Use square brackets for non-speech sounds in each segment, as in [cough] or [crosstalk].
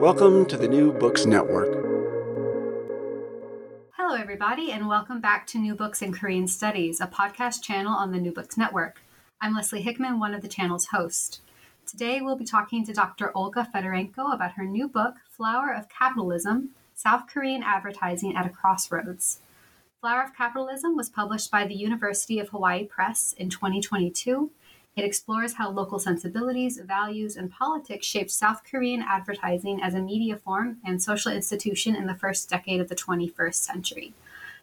Welcome to the New Books Network. Hello, everybody, and welcome back to New Books in Korean Studies, a podcast channel on the New Books Network. I'm Leslie Hickman, one of the channel's hosts. Today, we'll be talking to Dr. Olga Fedorenko about her new book, Flower of Capitalism South Korean Advertising at a Crossroads. Flower of Capitalism was published by the University of Hawaii Press in 2022 it explores how local sensibilities, values, and politics shaped South Korean advertising as a media form and social institution in the first decade of the 21st century.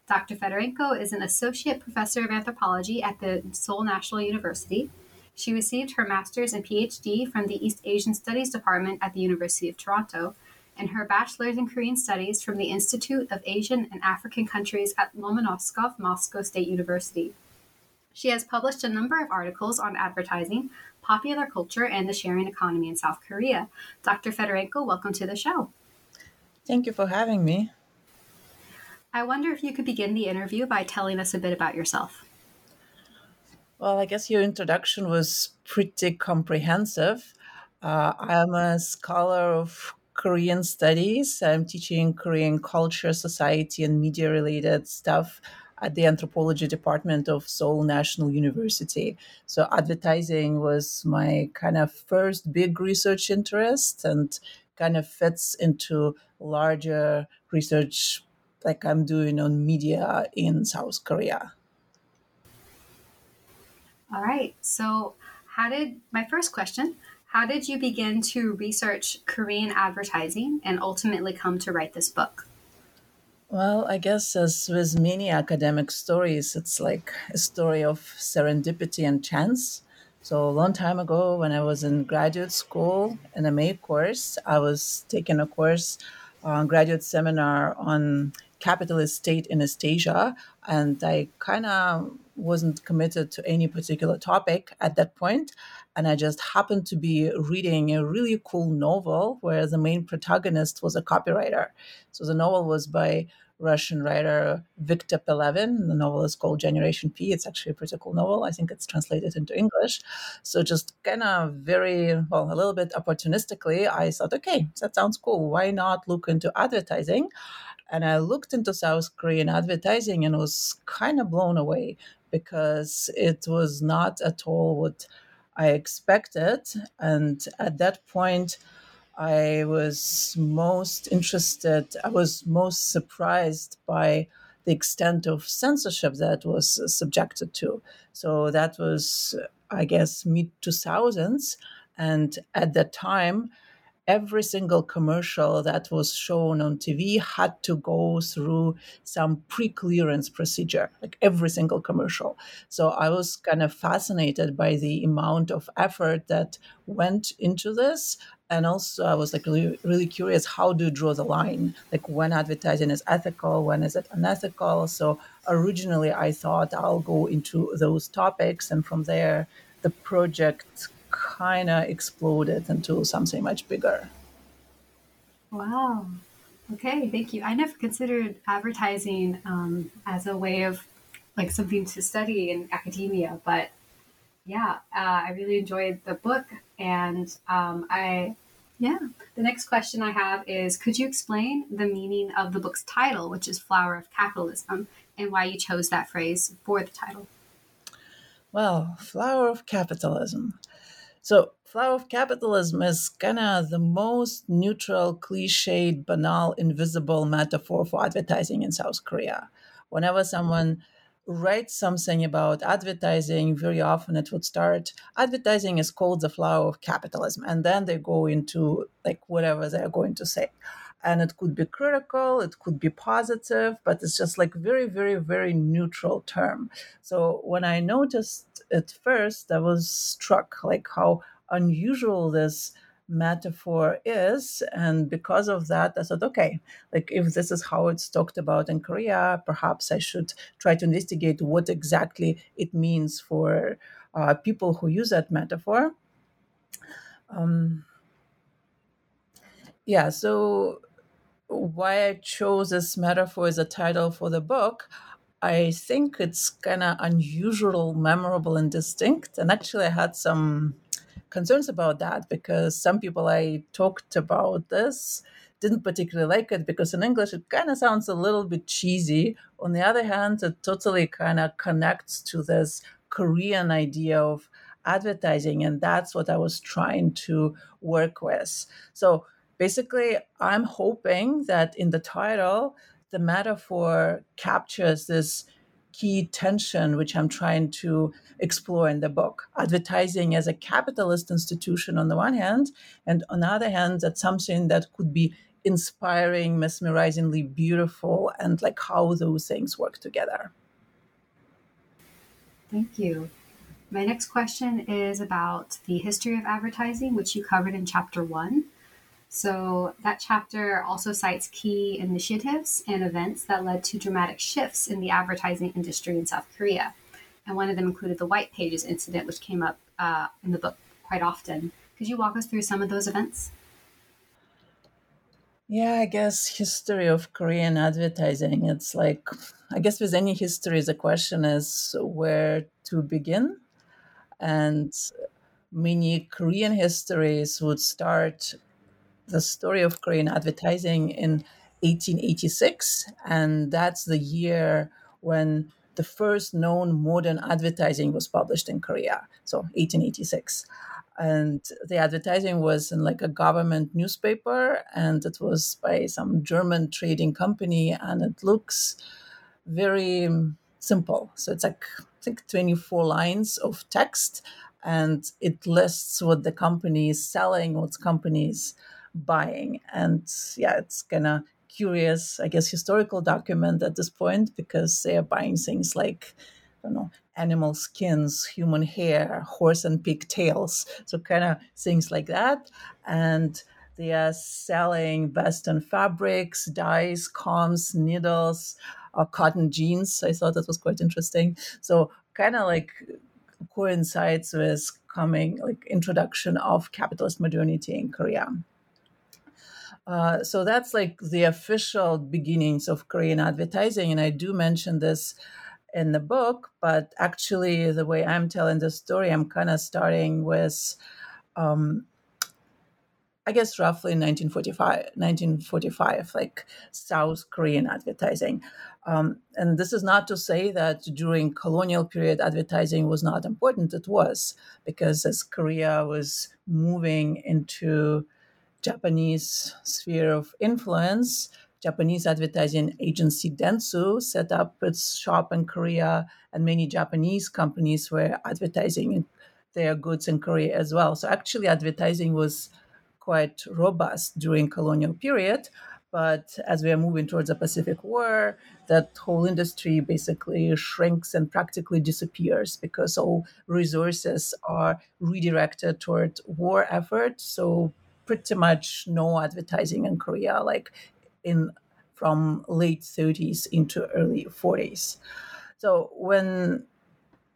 Dr. Fedorenko is an associate professor of anthropology at the Seoul National University. She received her master's and PhD from the East Asian Studies Department at the University of Toronto and her bachelor's in Korean Studies from the Institute of Asian and African Countries at Lomonosov Moscow State University. She has published a number of articles on advertising, popular culture, and the sharing economy in South Korea. Dr. Fedorenko, welcome to the show. Thank you for having me. I wonder if you could begin the interview by telling us a bit about yourself. Well, I guess your introduction was pretty comprehensive. Uh, I am a scholar of Korean studies. I'm teaching Korean culture, society, and media related stuff at the anthropology department of Seoul National University. So advertising was my kind of first big research interest and kind of fits into larger research like I'm doing on media in South Korea. All right. So, how did my first question? How did you begin to research Korean advertising and ultimately come to write this book? Well, I guess as with many academic stories, it's like a story of serendipity and chance. So a long time ago, when I was in graduate school in a May course, I was taking a course, uh, graduate seminar on capitalist state in Asia, and I kind of wasn't committed to any particular topic at that point, and I just happened to be reading a really cool novel where the main protagonist was a copywriter. So the novel was by Russian writer Viktor Pelevin. The novel is called Generation P. It's actually a pretty cool novel. I think it's translated into English. So just kind of very, well, a little bit opportunistically, I thought, okay, that sounds cool. Why not look into advertising? And I looked into South Korean advertising and was kind of blown away because it was not at all what I expected. And at that point, I was most interested, I was most surprised by the extent of censorship that was subjected to. So that was, I guess, mid 2000s. And at that time, every single commercial that was shown on TV had to go through some pre clearance procedure, like every single commercial. So I was kind of fascinated by the amount of effort that went into this. And also, I was like really, really curious how do you draw the line? Like when advertising is ethical, when is it unethical? So originally, I thought I'll go into those topics, and from there, the project kind of exploded into something much bigger. Wow. Okay, thank you. I never considered advertising um, as a way of like something to study in academia, but yeah, uh, I really enjoyed the book, and um, I yeah. The next question I have is Could you explain the meaning of the book's title, which is Flower of Capitalism, and why you chose that phrase for the title? Well, Flower of Capitalism. So, Flower of Capitalism is kind of the most neutral, cliched, banal, invisible metaphor for advertising in South Korea. Whenever someone writes something about advertising, very often it would start advertising is called the flower of capitalism. And then they go into like whatever they're going to say. And it could be critical, it could be positive, but it's just like very, very, very neutral term. So when I noticed it first, I was struck like how unusual this metaphor is. And because of that, I thought, okay, like if this is how it's talked about in Korea, perhaps I should try to investigate what exactly it means for uh, people who use that metaphor. Um, yeah, so why I chose this metaphor as a title for the book, I think it's kind of unusual, memorable, and distinct. And actually, I had some concerns about that because some people I talked about this didn't particularly like it because in English it kind of sounds a little bit cheesy. On the other hand, it totally kind of connects to this Korean idea of advertising, and that's what I was trying to work with. So basically, I'm hoping that in the title, the metaphor captures this key tension which I'm trying to explore in the book. Advertising as a capitalist institution on the one hand, and on the other hand, that's something that could be inspiring, mesmerizingly beautiful, and like how those things work together. Thank you. My next question is about the history of advertising, which you covered in chapter one. So that chapter also cites key initiatives and events that led to dramatic shifts in the advertising industry in South Korea. And one of them included the White Pages incident, which came up uh, in the book quite often. Could you walk us through some of those events? Yeah, I guess history of Korean advertising. It's like, I guess with any history, the question is where to begin. And many Korean histories would start the story of Korean advertising in 1886, and that's the year when the first known modern advertising was published in Korea. So 1886. And the advertising was in like a government newspaper, and it was by some German trading company, and it looks very um, simple. So it's like I think 24 lines of text, and it lists what the company is selling, what company is buying. And yeah, it's kind of curious, I guess, historical document at this point because they are buying things like, I don't know, animal skins, human hair, horse and pig tails. So kind of things like that. And they are selling Western fabrics, dyes, combs, needles, uh, cotton jeans. I thought that was quite interesting. So kind of like coincides with coming like introduction of capitalist modernity in Korea. Uh, so that's like the official beginnings of Korean advertising. And I do mention this in the book, but actually, the way I'm telling the story, I'm kind of starting with, um, I guess, roughly 1945, 1945, like South Korean advertising. Um, and this is not to say that during colonial period advertising was not important. It was because as Korea was moving into Japanese sphere of influence, Japanese advertising agency Dentsu set up its shop in Korea, and many Japanese companies were advertising their goods in Korea as well. So actually, advertising was quite robust during colonial period. But as we are moving towards the Pacific War, that whole industry basically shrinks and practically disappears because all resources are redirected toward war effort. So pretty much no advertising in Korea, like in from late 30s into early 40s. So when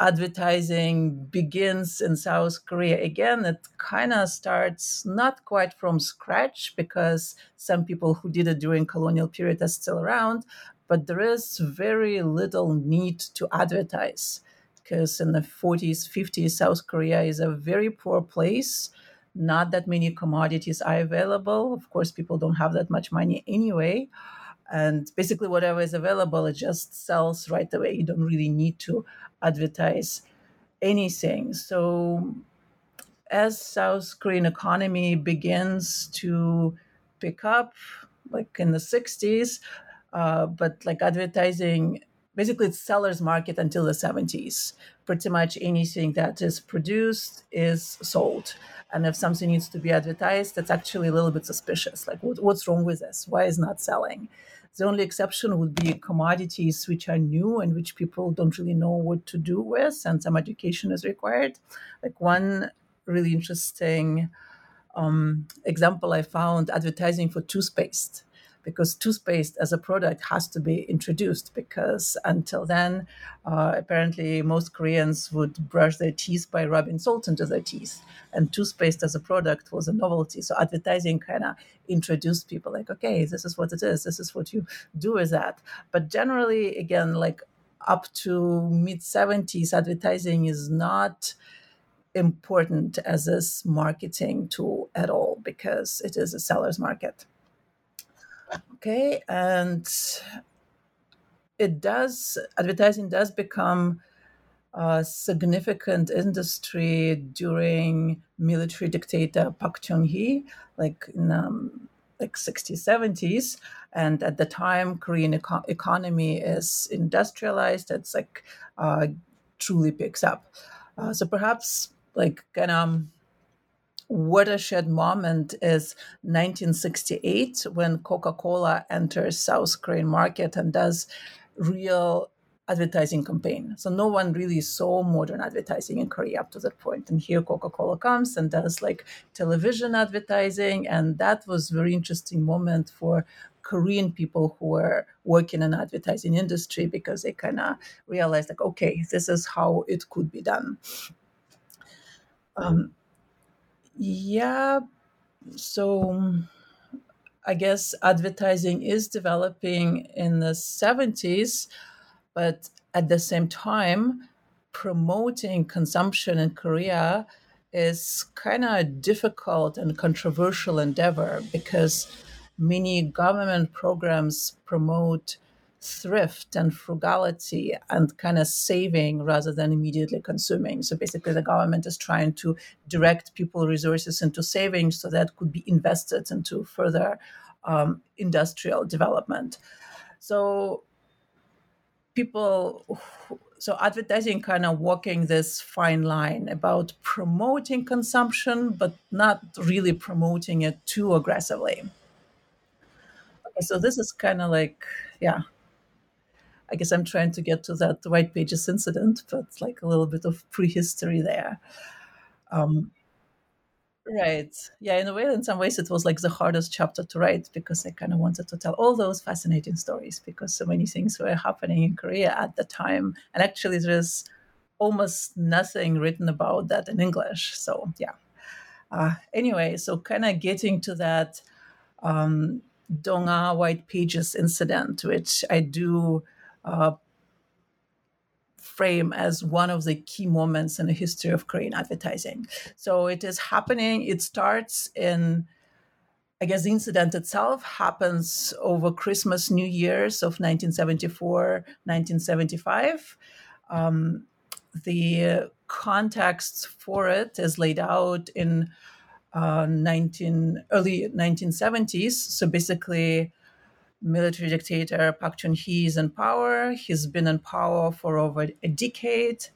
advertising begins in South Korea, again, it kind of starts not quite from scratch because some people who did it during colonial period are still around, but there is very little need to advertise because in the 40s, 50s, South Korea is a very poor place. Not that many commodities are available. Of course, people don't have that much money anyway. And basically, whatever is available, it just sells right away. You don't really need to advertise anything. So, as South Korean economy begins to pick up, like in the 60s, uh, but like advertising basically it's seller's market until the 70s pretty much anything that is produced is sold. And if something needs to be advertised that's actually a little bit suspicious. Like what, what's wrong with this? Why is not selling? The only exception would be commodities which are new and which people don't really know what to do with and some education is required. Like one really interesting um, example i found advertising for toothpaste because toothpaste as a product has to be introduced because until then, uh, apparently most Koreans would brush their teeth by rubbing salt into their teeth. And toothpaste as a product was a novelty. So advertising kind of introduced people like, okay, this is what it is. This is what you do with that. But generally, again, like up to mid 70s, advertising is not important as a marketing tool at all because it is a seller's market. Okay, and it does advertising does become a significant industry during military dictator Park Chung-hee, like in um, like 60s, 70s. And at the time, Korean eco- economy is industrialized. It's like uh, truly picks up. Uh, so perhaps like kind of watershed moment is 1968 when Coca-Cola enters South Korean market and does real advertising campaign. So no one really saw modern advertising in Korea up to that point. And here Coca-Cola comes and does like television advertising. And that was very interesting moment for Korean people who were working in advertising industry because they kind of realized like, okay, this is how it could be done. Um, yeah. So I guess advertising is developing in the 70s, but at the same time, promoting consumption in Korea is kind of a difficult and controversial endeavor because many government programs promote thrift and frugality and kind of saving rather than immediately consuming. So basically, the government is trying to direct people resources into savings so that could be invested into further um, industrial development. So people so advertising kind of walking this fine line about promoting consumption but not really promoting it too aggressively okay so this is kind of like yeah I guess I'm trying to get to that White Pages incident, but like a little bit of prehistory there. Um, right. Yeah, in a way, in some ways, it was like the hardest chapter to write because I kind of wanted to tell all those fascinating stories because so many things were happening in Korea at the time. And actually, there's almost nothing written about that in English. So, yeah. Uh, anyway, so kind of getting to that um, Donga White Pages incident, which I do uh, frame as one of the key moments in the history of Korean advertising. So it is happening, it starts in, I guess the incident itself happens over Christmas, New Year's of 1974, 1975. Um, the context for it is laid out in uh, 19 early 1970s. So basically, military dictator Park Chung-hee is in power. He's been in power for over a decade.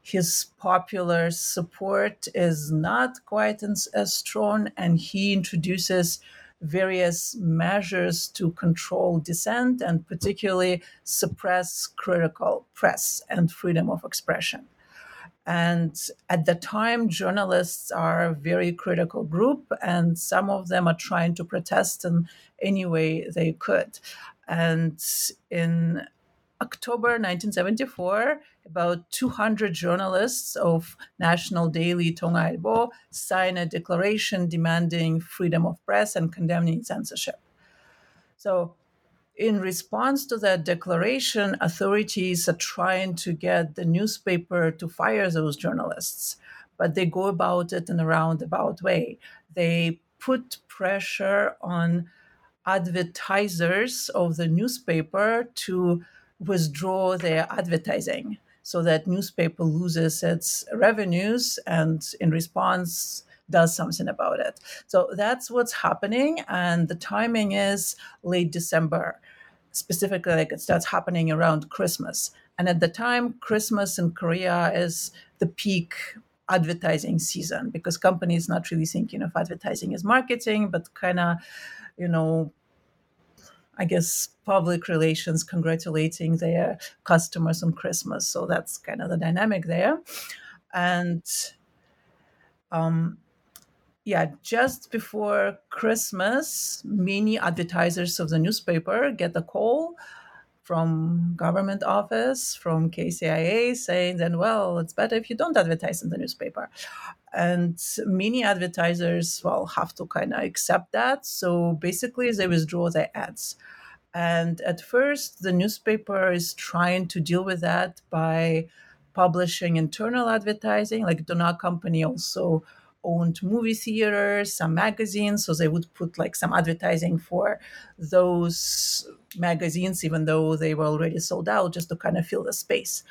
His popular support is not quite as strong, and he introduces various measures to control dissent and particularly suppress critical press and freedom of expression. And at the time, journalists are a very critical group, and some of them are trying to protest in any way they could. And in October 1974, about 200 journalists of National Daily Dong-A Ilbo sign a declaration demanding freedom of press and condemning censorship. So, in response to that declaration, authorities are trying to get the newspaper to fire those journalists, but they go about it in a roundabout way. They put pressure on advertisers of the newspaper to withdraw their advertising so that newspaper loses its revenues and in response does something about it so that's what's happening and the timing is late december specifically like it starts happening around christmas and at the time christmas in korea is the peak advertising season because companies not really thinking of advertising as marketing but kind of you know I guess, public relations congratulating their customers on Christmas. So that's kind of the dynamic there. And um, yeah, just before Christmas, many advertisers of the newspaper get a call from government office, from KCIA, saying then, well, it's better if you don't advertise in the newspaper. And many advertisers, well, have to kind of accept that. So basically, they withdraw their ads. And at first, the newspaper is trying to deal with that by publishing internal advertising. Like Donga Company also owned movie theaters, some magazines, so they would put like some advertising for those magazines, even though they were already sold out, just to kind of fill the space.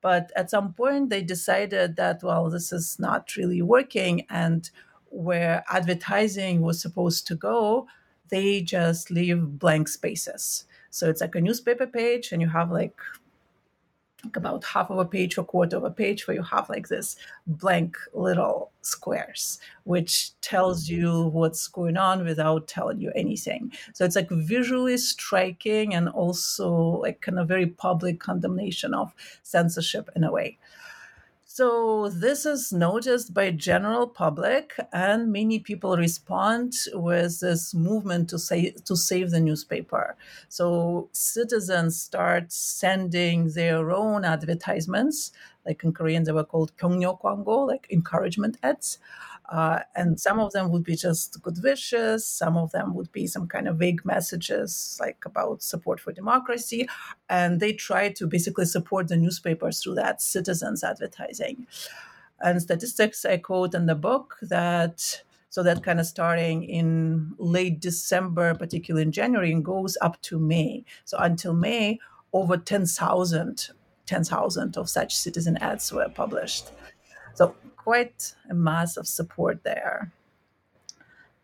But at some point, they decided that, well, this is not really working. And where advertising was supposed to go, they just leave blank spaces. So it's like a newspaper page, and you have like like about half of a page or quarter of a page where you have like this blank little squares which tells mm-hmm. you what's going on without telling you anything. So it's like visually striking and also like kind of very public condemnation of censorship in a way so this is noticed by general public, and many people respond with this movement to say to save the newspaper. So citizens start sending their own advertisements, like in Korean they were called kwango, like encouragement ads. Uh, and some of them would be just good wishes. Some of them would be some kind of vague messages, like about support for democracy. And they try to basically support the newspapers through that citizens' advertising. And statistics I quote in the book that so that kind of starting in late December, particularly in January, and goes up to May. So until May, over 10,000 10,000 of such citizen ads were published. So quite a mass of support there.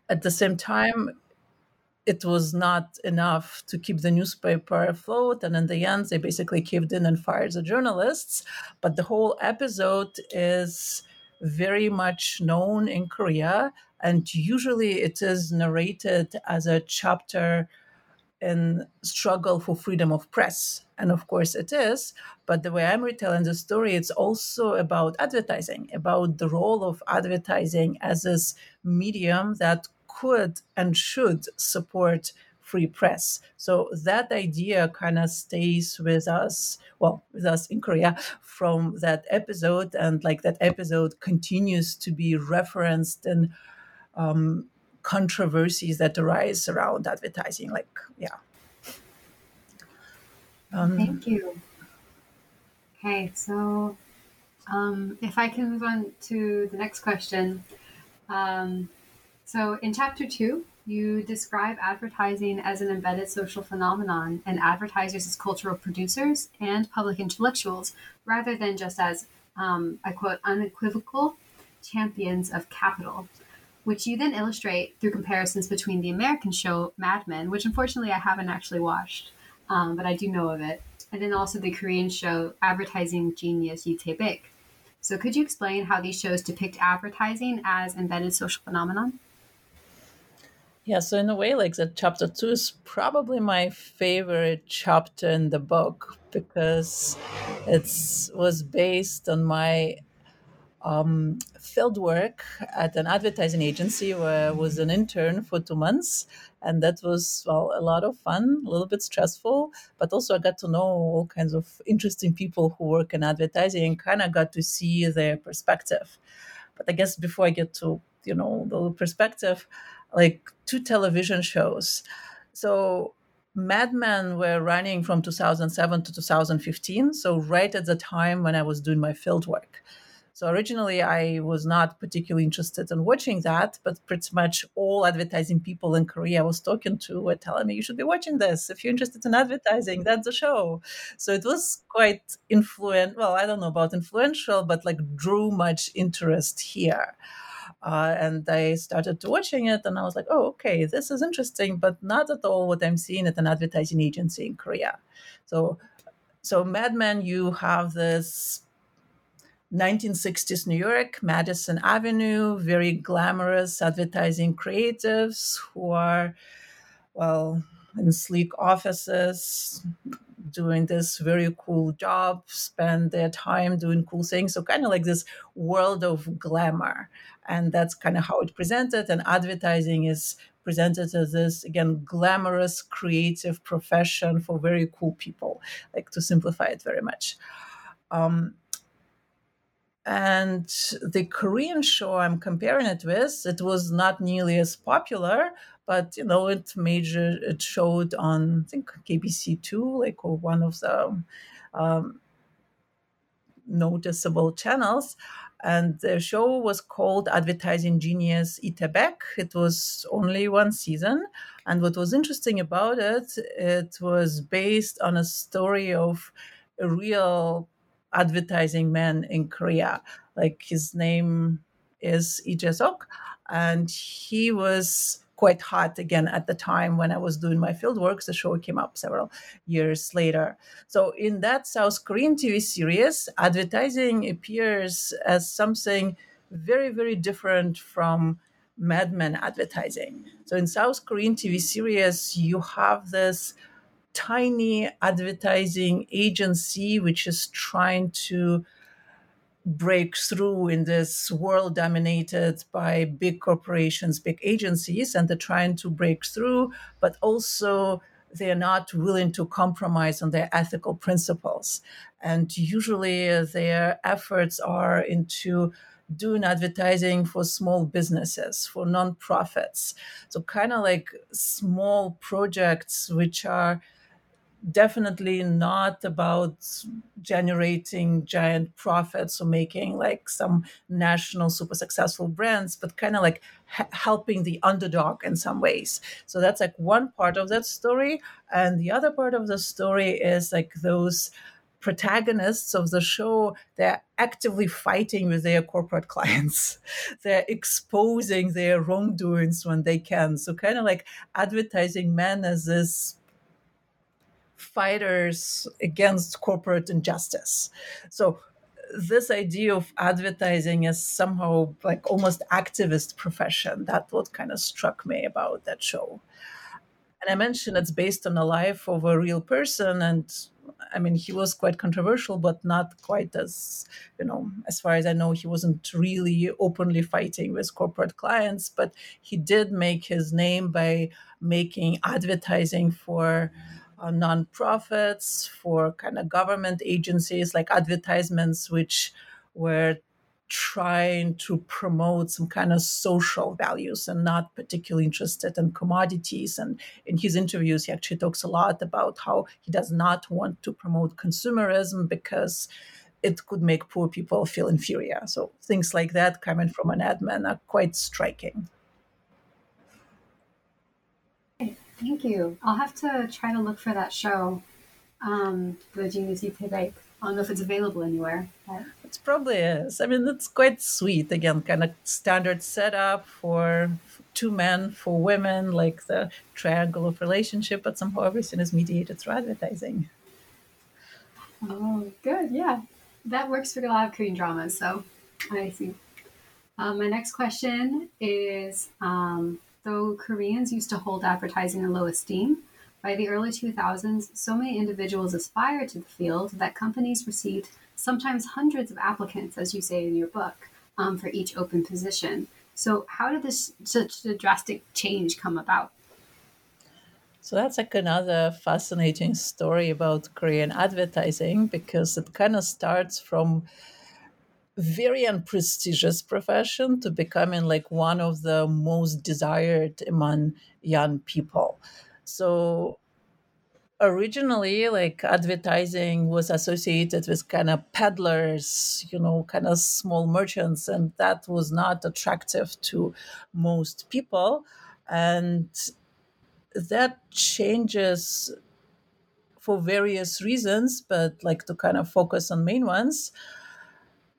At the same time, it was not enough to keep the newspaper afloat. And in the end, they basically caved in and fired the journalists. But the whole episode is very much known in Korea. And usually it is narrated as a chapter in struggle for freedom of press. And of course it is but the way i'm retelling the story it's also about advertising about the role of advertising as this medium that could and should support free press. So that idea kind of stays with us well with us in korea from that episode and like that episode continues to be referenced in um, controversies that arise around advertising like yeah um, Thank you. Okay, so um, if I can move on to the next question. Um, so in chapter two, you describe advertising as an embedded social phenomenon and advertisers as cultural producers and public intellectuals rather than just as, um, I quote, unequivocal champions of capital, which you then illustrate through comparisons between the American show Mad Men, which unfortunately I haven't actually watched, um, but I do know of it, and then also the Korean show Advertising Genius Tae-baek. So could you explain how these shows depict advertising as embedded social phenomenon? Yeah, so in a way, like that chapter two is probably my favorite chapter in the book because it was based on my um, field work at an advertising agency where I was an intern for two months. And that was, well, a lot of fun, a little bit stressful, but also I got to know all kinds of interesting people who work in advertising and kind of got to see their perspective. But I guess before I get to, you know, the perspective, like two television shows. So Mad Men were running from 2007 to 2015, so right at the time when I was doing my field work. So originally, I was not particularly interested in watching that, but pretty much all advertising people in Korea I was talking to were telling me, you should be watching this. If you're interested in advertising, that's the show. So it was quite influential. Well, I don't know about influential, but like drew much interest here. Uh, and I started watching it, and I was like, "Oh, okay, this is interesting, but not at all what I'm seeing at an advertising agency in Korea." So, so Mad Men, you have this 1960s New York, Madison Avenue, very glamorous advertising creatives who are, well, in sleek offices, doing this very cool job, spend their time doing cool things. So, kind of like this world of glamour. And that's kind of how it presented. And advertising is presented as this, again, glamorous, creative profession for very cool people, like to simplify it very much. Um, and the Korean show I'm comparing it with, it was not nearly as popular, but you know, it major it showed on I think KBS two, like one of the um, noticeable channels. And the show was called Advertising Genius Lee Tae-baek. It was only one season. And what was interesting about it, it was based on a story of a real advertising man in Korea. Like his name is Lee Jae-suk, and he was quite hot again at the time when I was doing my field work. The show came up several years later. So in that South Korean TV series, advertising appears as something very, very different from Mad Men advertising. So in South Korean TV series, you have this tiny advertising agency which is trying to break through in this world dominated by big corporations, big agencies, and they're trying to break through, but also they're not willing to compromise on their ethical principles. And usually their efforts are into doing advertising for small businesses, for nonprofits. So, kind of like small projects which are definitely not about generating giant profits or making like some national super successful brands but kind of like h- helping the underdog in some ways. So that's like one part of that story. And the other part of the story is like those protagonists of the show they're actively fighting with their corporate [laughs] clients. They're exposing their wrongdoings when they can. So kind of like advertising men as this fighters against corporate injustice. So this idea of advertising as somehow like almost activist profession that what kind of struck me about that show and i mentioned it's based on the life of a real person and i mean he was quite controversial but not quite as you know as far as i know he wasn't really openly fighting with corporate clients but he did make his name by making advertising for uh, nonprofits, for kind of government agencies, like advertisements, which were trying to promote some kind of social values and not particularly interested in commodities. And in his interviews, he actually talks a lot about how he does not want to promote consumerism because it could make poor people feel inferior. So things like that coming from an admin are quite striking. Thank you. I'll have to try to look for that show, um, the Genius Lee Tae-baek. I don't know if it's available anywhere. But... It probably is. I mean, it's quite sweet. Again, kind of standard setup for two men, for women, like the triangle of relationship, but somehow everything is mediated through advertising. Oh, good. Yeah. That works for a lot of Korean dramas. So I see. Um, my next question is um, Though Koreans used to hold advertising in low esteem, by the early 2000s, so many individuals aspired to the field that companies received sometimes hundreds of applicants, as you say in your book, um, for each open position. So, how did this such a drastic change come about? So that's like another fascinating story about Korean advertising because it kind of starts from very unprestigious profession to becoming like one of the most desired among young people. So originally like advertising was associated with kind of peddlers you know kind of small merchants and that was not attractive to most people and that changes for various reasons but like to kind of focus on main ones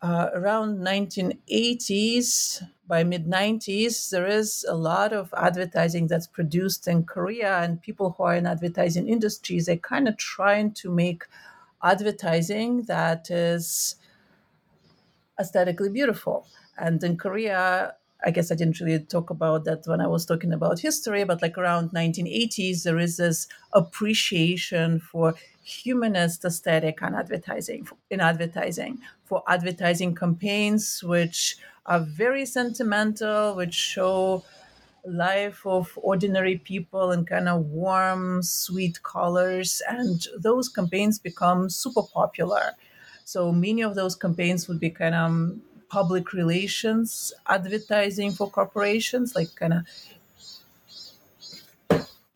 uh, around 1980s by mid 90s there is a lot of advertising that's produced in korea and people who are in advertising industries they're kind of trying to make advertising that is aesthetically beautiful. And in korea i guess i didn't really talk about that when i was talking about history but like around 1980s there is this appreciation for humanist aesthetic on advertising in advertising for advertising campaigns which are very sentimental which show life of ordinary people in kind of warm sweet colors and those campaigns become super popular. So many of those campaigns would be kind of public relations advertising for corporations like kind of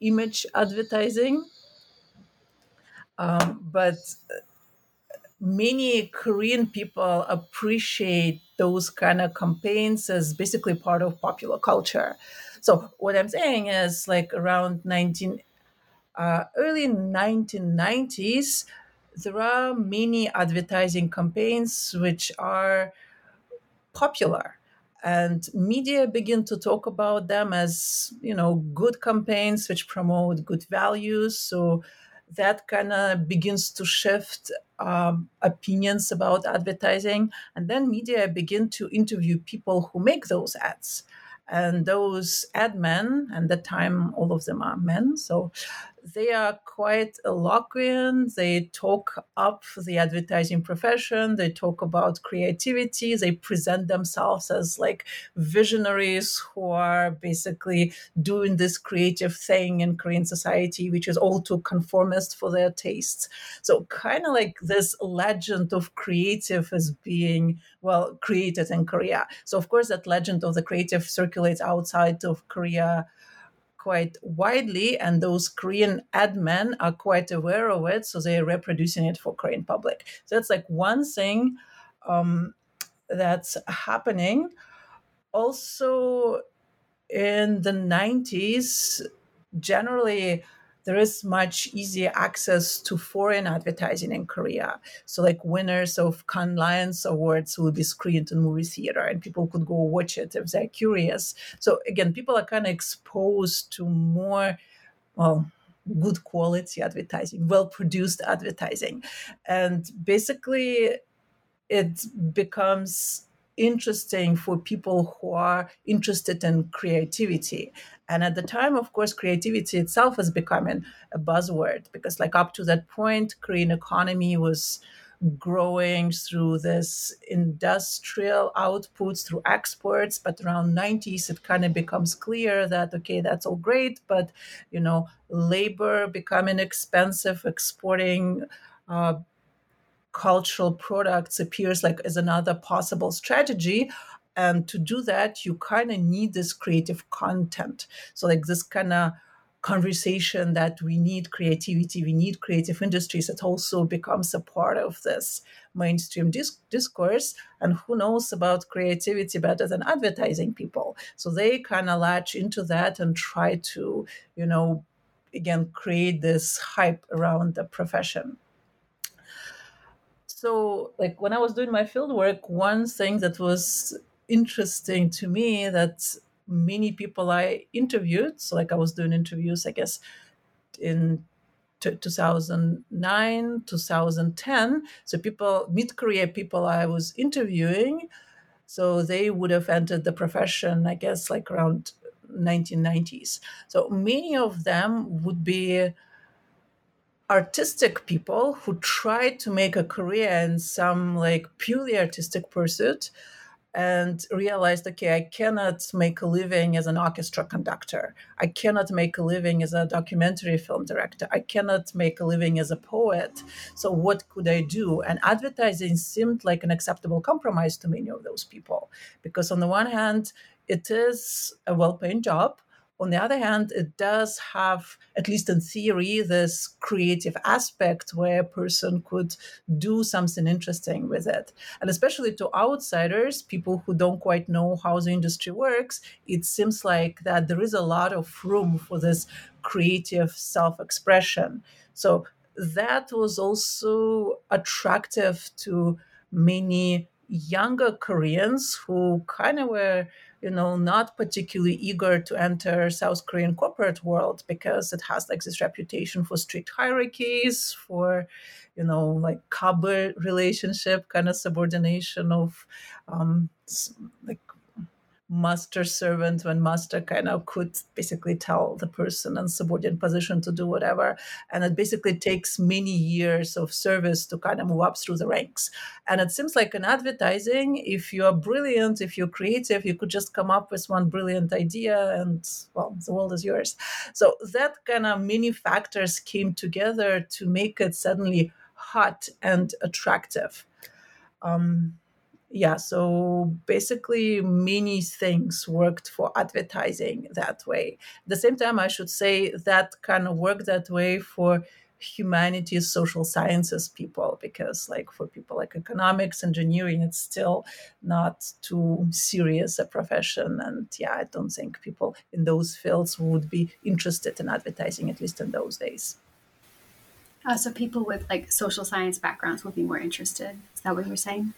image advertising um, but many Korean people appreciate those kind of campaigns as basically part of popular culture. So what I'm saying is like around 19 uh, early 1990s, there are many advertising campaigns which are popular and media begin to talk about them as you know good campaigns which promote good values so that kind of begins to shift um, opinions about advertising. And then media begin to interview people who make those ads. And those ad men, and the time all of them are men, so they are quite eloquent. They talk up the advertising profession. They talk about creativity. They present themselves as like visionaries who are basically doing this creative thing in Korean society, which is all too conformist for their tastes. So, kind of like this legend of creative is being, well, created in Korea. So, of course, that legend of the creative circulates outside of Korea quite widely, and those Korean ad men are quite aware of it, so they're reproducing it for Korean public. So that's like one thing um, that's happening. Also, in the 90s, generally there is much easier access to foreign advertising in Korea. So, like winners of Cannes Lions Awards will be screened in movie theater, and people could go watch it if they're curious. So, again, people are kind of exposed to more, well, good quality advertising, well produced advertising. And basically, it becomes interesting for people who are interested in creativity. And at the time, of course, creativity itself was becoming a buzzword because, like, up to that point, Korean economy was growing through this industrial outputs through exports but around 90s it kind of becomes clear that okay that's all great but you know labor becoming expensive exporting uh, cultural products appears like as another possible strategy and to do that you kind of need this creative content. So like this kind of conversation that we need creativity we need creative industries that also becomes a part of this mainstream dis- discourse and who knows about creativity better than advertising people. So they kind of latch into that and try to you know again create this hype around the profession so like when i was doing my field work one thing that was interesting to me that many people i interviewed so like i was doing interviews i guess in 2009 2010 so people mid-career people i was interviewing so they would have entered the profession i guess like around 1990s so many of them would be artistic people who try to make a career in some like purely artistic pursuit and realized okay i cannot make a living as an orchestra conductor. I cannot make a living as a documentary film director. I cannot make a living as a poet. So what could i do? And advertising seemed like an acceptable compromise to many of those people because on the one hand it is a well-paying job on the other hand, it does have, at least in theory, this creative aspect where a person could do something interesting with it. And especially to outsiders, people who don't quite know how the industry works, it seems like that there is a lot of room for this creative self expression. So that was also attractive to many younger Koreans who kind of were you know, not particularly eager to enter South Korean corporate world because it has like this reputation for strict hierarchies, for, you know, like cowboy relationship kind of subordination of um, like master servant when master kind of could basically tell the person in subordinate position to do whatever. And it basically takes many years of service to kind of move up through the ranks. And it seems like in advertising if you are brilliant if you're creative you could just come up with one brilliant idea and well the world is yours. So that kind of many factors came together to make it suddenly hot and attractive. Um, yeah so basically many things worked for advertising that way. At the same time i should say that kind of worked that way for humanities social sciences people because like for people like economics engineering it's still not too serious a profession and yeah i don't think people in those fields would be interested in advertising at least in those days. Uh, so people with like social science backgrounds would be more interested. Is that what you're saying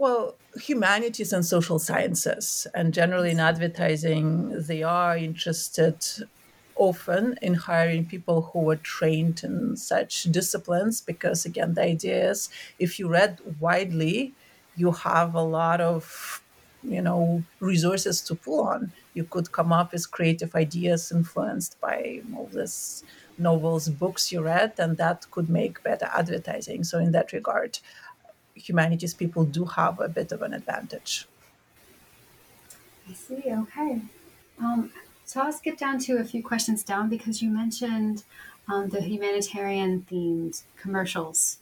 well, humanities and social sciences, and generally in advertising, they are interested often in hiring people who are trained in such disciplines because, again, the idea is if you read widely, you have a lot of you know resources to pull on. You could come up with creative ideas influenced by all this novels books you read and that could make better advertising. So in that regard humanities people do have a bit of an advantage. I see. Okay. Um, so I'll skip down to a few questions down because you mentioned um, the humanitarian themed commercials.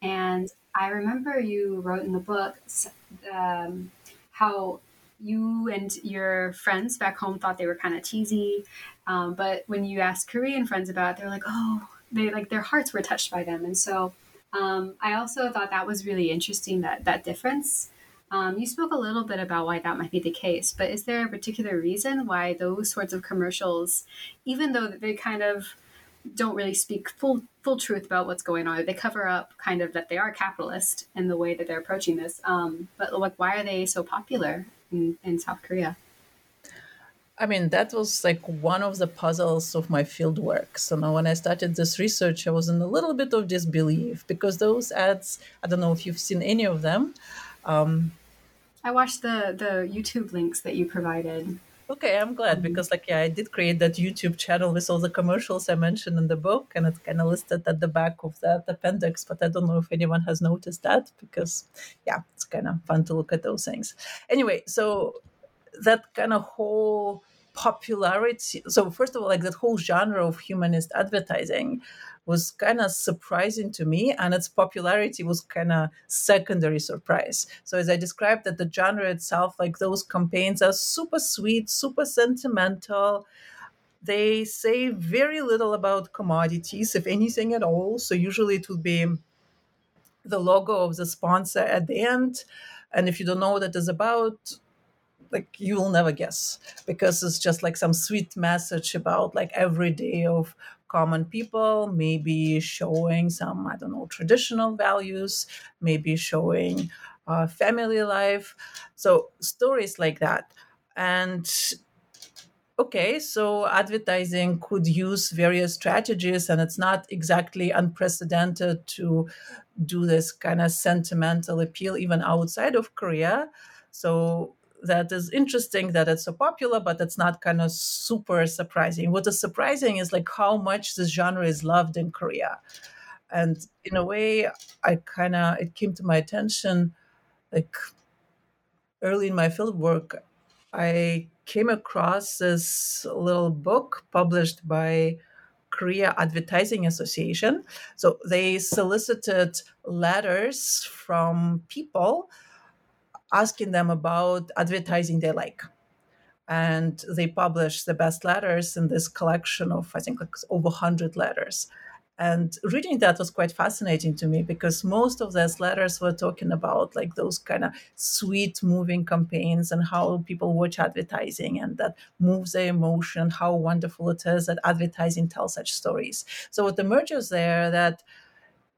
And I remember you wrote in the book um, how you and your friends back home thought they were kind of cheesy. Um, but when you asked Korean friends about it, they're like, oh, they like their hearts were touched by them. And so um, I also thought that was really interesting that that difference. Um, you spoke a little bit about why that might be the case, but is there a particular reason why those sorts of commercials, even though they kind of don't really speak full full truth about what's going on, they cover up kind of that they are capitalist in the way that they're approaching this. Um, but like, why are they so popular in, in South Korea? I mean, that was like one of the puzzles of my field work. So now when I started this research, I was in a little bit of disbelief because those ads, I don't know if you've seen any of them. Um, I watched the the YouTube links that you provided. Okay, I'm glad mm-hmm. because like yeah, I did create that YouTube channel with all the commercials I mentioned in the book and it's kind of listed at the back of that appendix, but I don't know if anyone has noticed that because yeah, it's kind of fun to look at those things. Anyway, so that kind of whole popularity so first of all like that whole genre of humanist advertising was kind of surprising to me and its popularity was kind of secondary surprise. So as i described that the genre itself like those campaigns are super sweet super sentimental. They say very little about commodities if anything at all. So usually it would be the logo of the sponsor at the end and if you don't know what it is about like you will never guess because it's just like some sweet message about like every day of common people maybe showing some i don't know traditional values maybe showing uh, family life. So stories like that. And okay so advertising could use various strategies and it's not exactly unprecedented to do this kind of sentimental appeal even outside of korea. So that is interesting that it's so popular, but it's not kind of super surprising. What is surprising is like how much this genre is loved in Korea. And in a way, I kind of, it came to my attention like early in my field work, I came across this little book published by Korea Advertising Association. So they solicited letters from people asking them about advertising they like. And they published the best letters in this collection of, I think, like over 100 letters. And reading that was quite fascinating to me because most of those letters were talking about like those kind of sweet moving campaigns and how people watch advertising and that moves their emotion, how wonderful it is that advertising tells such stories. So what emerges there that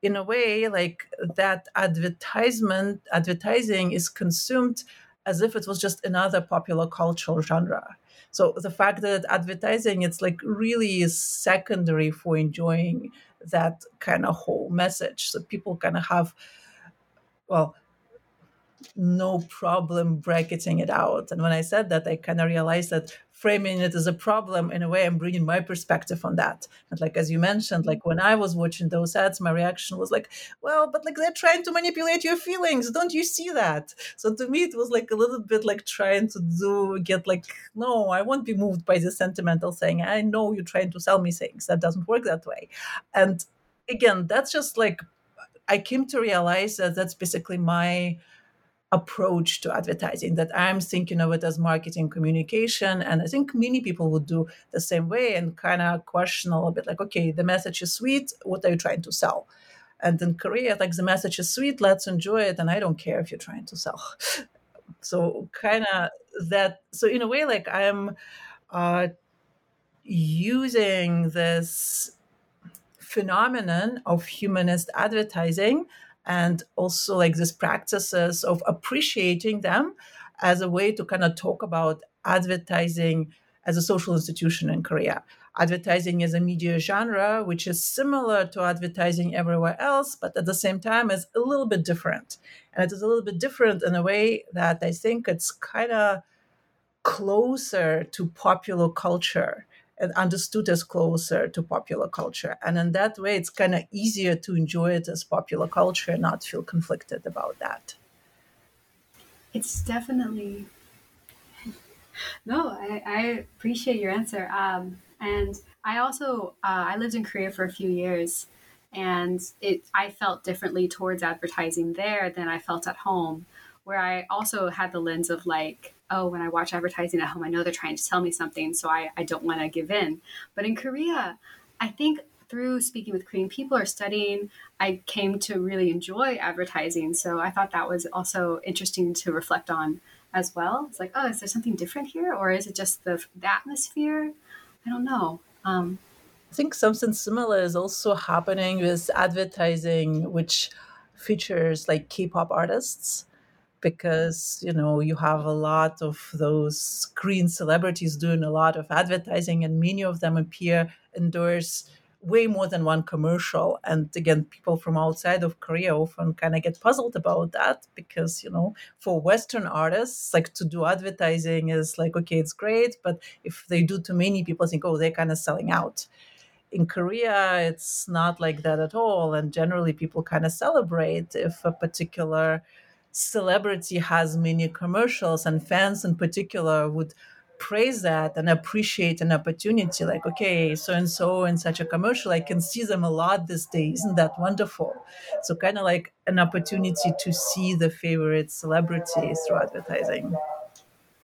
in a way like that advertisement advertising is consumed as if it was just another popular cultural genre so the fact that advertising it's like really is secondary for enjoying that kind of whole message. So people kind of have, well, no problem bracketing it out. And when I said that, I kind of realized that framing it as a problem in a way, I'm bringing my perspective on that. And like as you mentioned, like when I was watching those ads, my reaction was like, well, but like they're trying to manipulate your feelings. Don't you see that? So to me, it was like a little bit like trying to do get like, no, I won't be moved by the sentimental thing. I know you're trying to sell me things. That doesn't work that way. And again, that's just like I came to realize that that's basically my approach to advertising that i'm thinking of it as marketing communication. And i think many people would do the same way and kind of question a little bit like okay the message is sweet what are you trying to sell? And in korea like the message is sweet let's enjoy it and i don't care if you're trying to sell. [laughs] So kind of that so in a way like i'm uh, using this phenomenon of humanist advertising and also like these practices of appreciating them as a way to kind of talk about advertising as a social institution in Korea. Advertising is a media genre which is similar to advertising everywhere else, but at the same time is a little bit different. And it is a little bit different in a way that I think it's kind of closer to popular culture and understood as closer to popular culture. And in that way, it's kind of easier to enjoy it as popular culture and not feel conflicted about that. It's definitely. [laughs] No, I, I appreciate your answer. Um, and I also uh, I lived in Korea for a few years, and it I felt differently towards advertising there than I felt at home, where I also had the lens of like oh, when I watch advertising at home, I know they're trying to tell me something, so I, I don't want to give in. But in Korea, I think through speaking with Korean people or studying, I came to really enjoy advertising. So I thought that was also interesting to reflect on as well. It's like, oh, is there something different here? Or is it just the, the atmosphere? I don't know. Um, I think something similar is also happening with advertising, which features like K-pop artists because you know you have a lot of those screen celebrities doing a lot of advertising, and many of them appear endorse way more than one commercial. And again, people from outside of Korea often kind of get puzzled about that because, you know, for Western artists, like to do advertising is like, okay, it's great. But if they do too many, people think, oh, they're kind of selling out. In Korea, it's not like that at all. And generally, people kind of celebrate if a particular celebrity has many commercials and fans in particular would praise that and appreciate an opportunity like okay so and so in such a commercial i can see them a lot this day isn't that wonderful? So kind of like an opportunity to see the favorite celebrities through advertising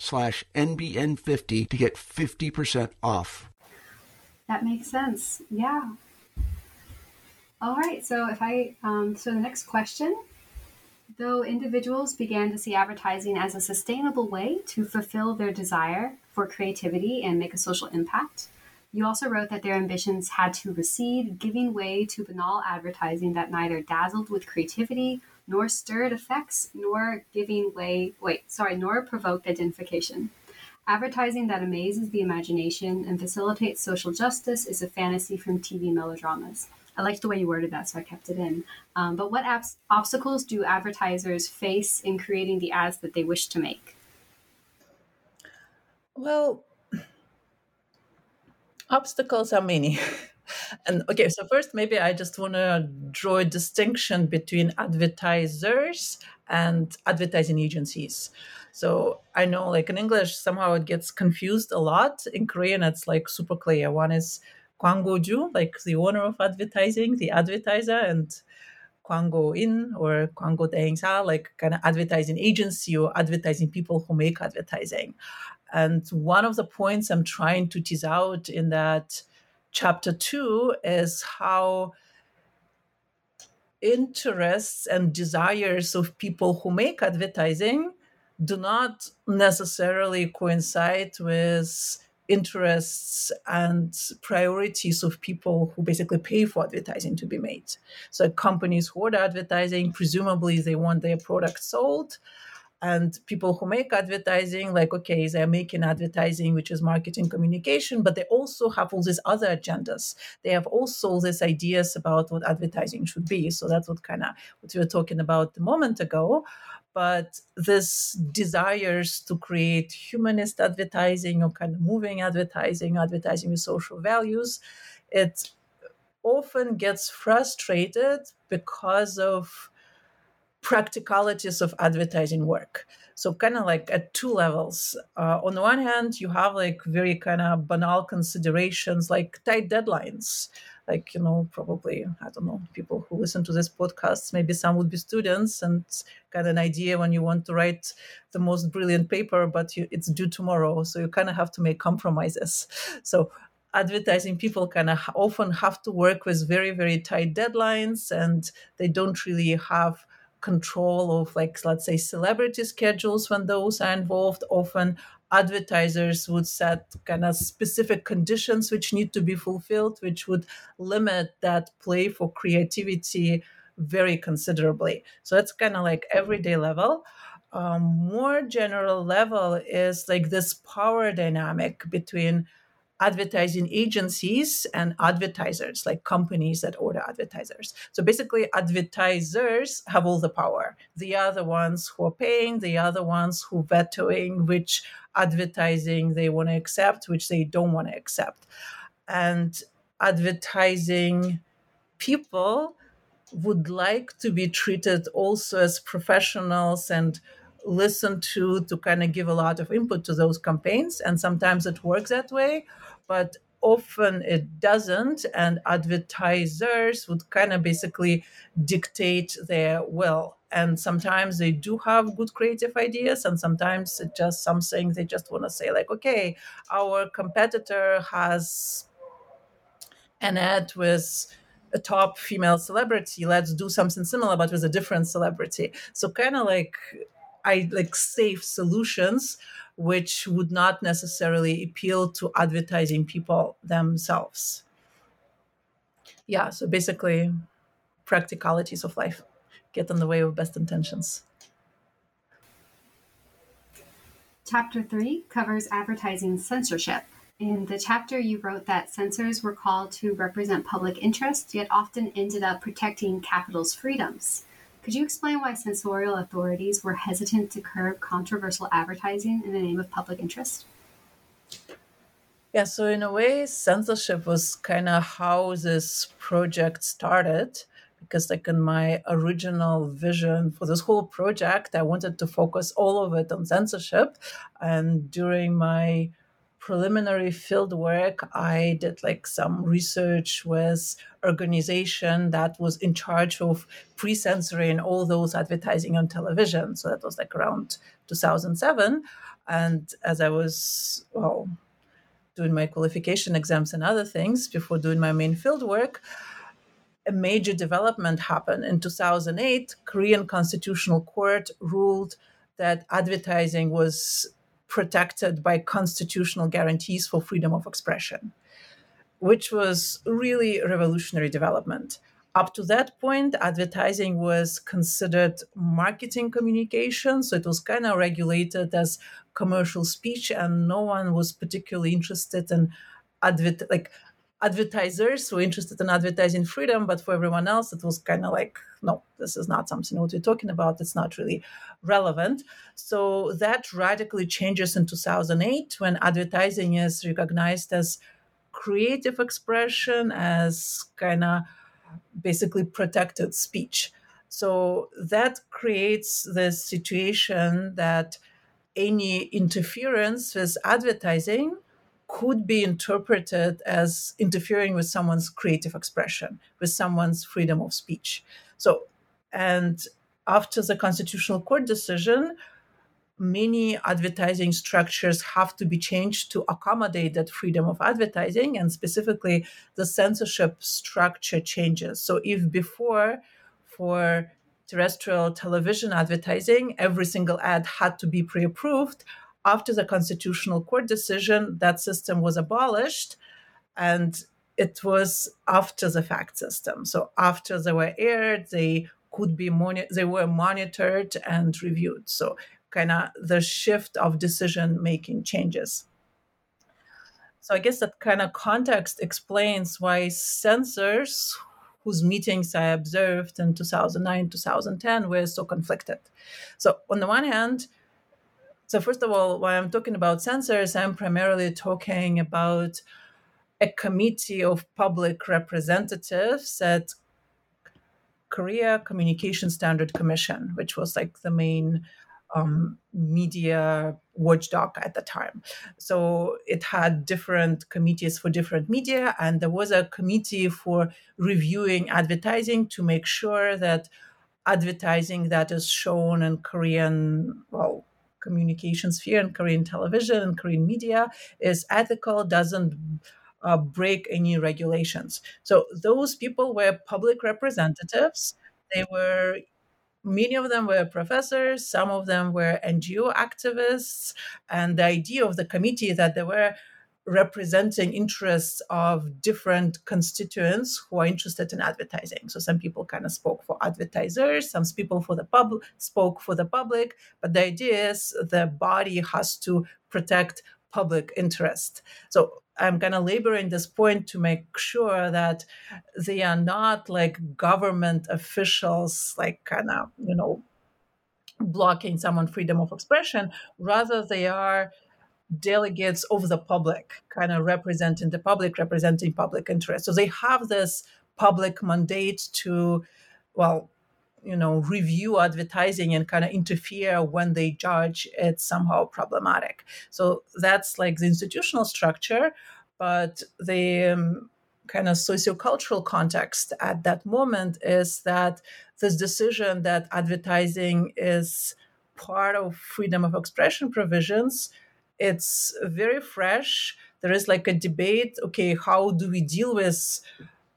slash NBN50 to get 50% off. That makes sense. Yeah. All right. So if I, um, so the next question, though individuals began to see advertising as a sustainable way to fulfill their desire for creativity and make a social impact, you also wrote that their ambitions had to recede, giving way to banal advertising that neither dazzled with creativity nor stirred effects, nor giving way, wait, sorry, nor provoked identification. Advertising that amazes the imagination and facilitates social justice is a fantasy from TV melodramas. I liked the way you worded that, so I kept it in. Um, but what abs- obstacles do advertisers face in creating the ads that they wish to make? Well, obstacles are many. [laughs] and okay, so first, maybe I just want to draw a distinction between advertisers and advertising agencies. So I know, like in English, somehow it gets confused a lot. In Korean, it's like super clear. One is Kwangoju, like the owner of advertising, the advertiser, and Kwango In or Kwango Daengsa, like kind of advertising agency or advertising people who make advertising. And one of the points I'm trying to tease out in that chapter two is how interests and desires of people who make advertising do not necessarily coincide with interests and priorities of people who basically pay for advertising to be made. So companies who order advertising, presumably they want their product sold. And people who make advertising, like, okay, they're making advertising, which is marketing communication, but they also have all these other agendas. They have also these ideas about what advertising should be. So that's what kind of what we were talking about a moment ago but this desires to create humanist advertising or kind of moving advertising, advertising with social values, it often gets frustrated because of practicalities of advertising work. So kind of like at two levels. Uh, on the one hand, you have like very kind of banal considerations like tight deadlines like you know probably i don't know people who listen to this podcast maybe some would be students and got an idea when you want to write the most brilliant paper but you, it's due tomorrow so you kind of have to make compromises [laughs] so advertising people kind of often have to work with very very tight deadlines and they don't really have control of like let's say celebrity schedules when those are involved often advertisers would set kind of specific conditions which need to be fulfilled, which would limit that play for creativity very considerably. So it's kind of like everyday level. Um, more general level is like this power dynamic between advertising agencies and advertisers, like companies that order advertisers. So basically, advertisers have all the power. They are the ones who are paying, they are the ones who vetoing which advertising they want to accept, which they don't want to accept. And advertising people would like to be treated also as professionals and listen to to kind of give a lot of input to those campaigns and sometimes it works that way but often it doesn't and advertisers would kind of basically dictate their will. And sometimes they do have good creative ideas and sometimes it's just something they just want to say like okay our competitor has an ad with a top female celebrity let's do something similar but with a different celebrity. So kind of like i like safe solutions which would not necessarily appeal to advertising people themselves. Yeah, so basically, practicalities of life get in the way of best intentions. Chapter 3 covers advertising censorship. In the chapter, you wrote that censors were called to represent public interest, yet often ended up protecting capital's freedoms. Could you explain why censorial authorities were hesitant to curb controversial advertising in the name of public interest? Yeah, so in a way, censorship was kind of how this project started. Because, like, in my original vision for this whole project, I wanted to focus all of it on censorship. And during my preliminary field work, I did like some research with organization that was in charge of pre-censoring all those advertising on television. So that was like around 2007. And as I was, well, doing my qualification exams and other things before doing my main field work, a major development happened in 2008. Korean Constitutional Court ruled that advertising was protected by constitutional guarantees for freedom of expression, which was really a revolutionary development. Up to that point, advertising was considered marketing communication, so it was kind of regulated as commercial speech, and no one was particularly interested in advert like advertisers were interested in advertising freedom, but for everyone else, it was kind of like, no, this is not something what we're talking about. It's not really relevant. So that radically changes in 2008 when advertising is recognized as creative expression, as kind of basically protected speech. So that creates this situation that any interference with advertising could be interpreted as interfering with someone's creative expression, with someone's freedom of speech. So, and after the Constitutional Court decision, many advertising structures have to be changed to accommodate that freedom of advertising, and specifically the censorship structure changes. So, if before for terrestrial television advertising, every single ad had to be pre approved, after the Constitutional Court decision, that system was abolished and it was after the fact system. So after they were aired, they could be moni- they were monitored and reviewed. So kind of the shift of decision making changes. So I guess that kind of context explains why censors whose meetings I observed in 2009, 2010 were so conflicted. So on the one hand, so, first of all, when I'm talking about censors, I'm primarily talking about a committee of public representatives at Korea Communication Standard Commission, which was like the main um, media watchdog at the time. So it had different committees for different media, and there was a committee for reviewing advertising to make sure that advertising that is shown in Korean, well, communication sphere and Korean television and Korean media is ethical, doesn't uh, break any regulations. So those people were public representatives. They were many of them were professors, some of them were NGO activists, and the idea of the committee that they were representing interests of different constituents who are interested in advertising. So some people kind of spoke for advertisers, some people for the public spoke for the public, but the idea is the body has to protect public interest. So I'm kind of laboring this point to make sure that they are not like government officials, like kind of, you know, blocking someone freedom of expression. Rather, they are delegates of the public, kind of representing the public, representing public interest. So they have this public mandate to, well, you know, review advertising and kind of interfere when they judge it's somehow problematic. So that's like the institutional structure, but the um, kind of sociocultural context at that moment is that this decision that advertising is part of freedom of expression provisions it's very fresh. There is like a debate okay, how do we deal with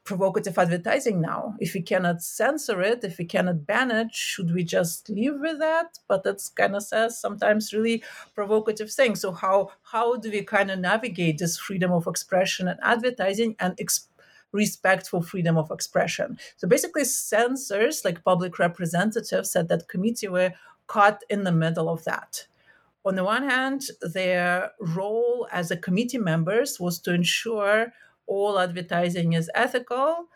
provocative advertising now? If we cannot censor it, if we cannot ban it, should we just live with that? But that's kind of says sometimes really provocative things. So how how do we kind of navigate this freedom of expression and advertising and ex- respect for freedom of expression? So basically, censors like public representatives at that committee were caught in the middle of that on the one hand, their role as a committee members was to ensure all advertising is ethical.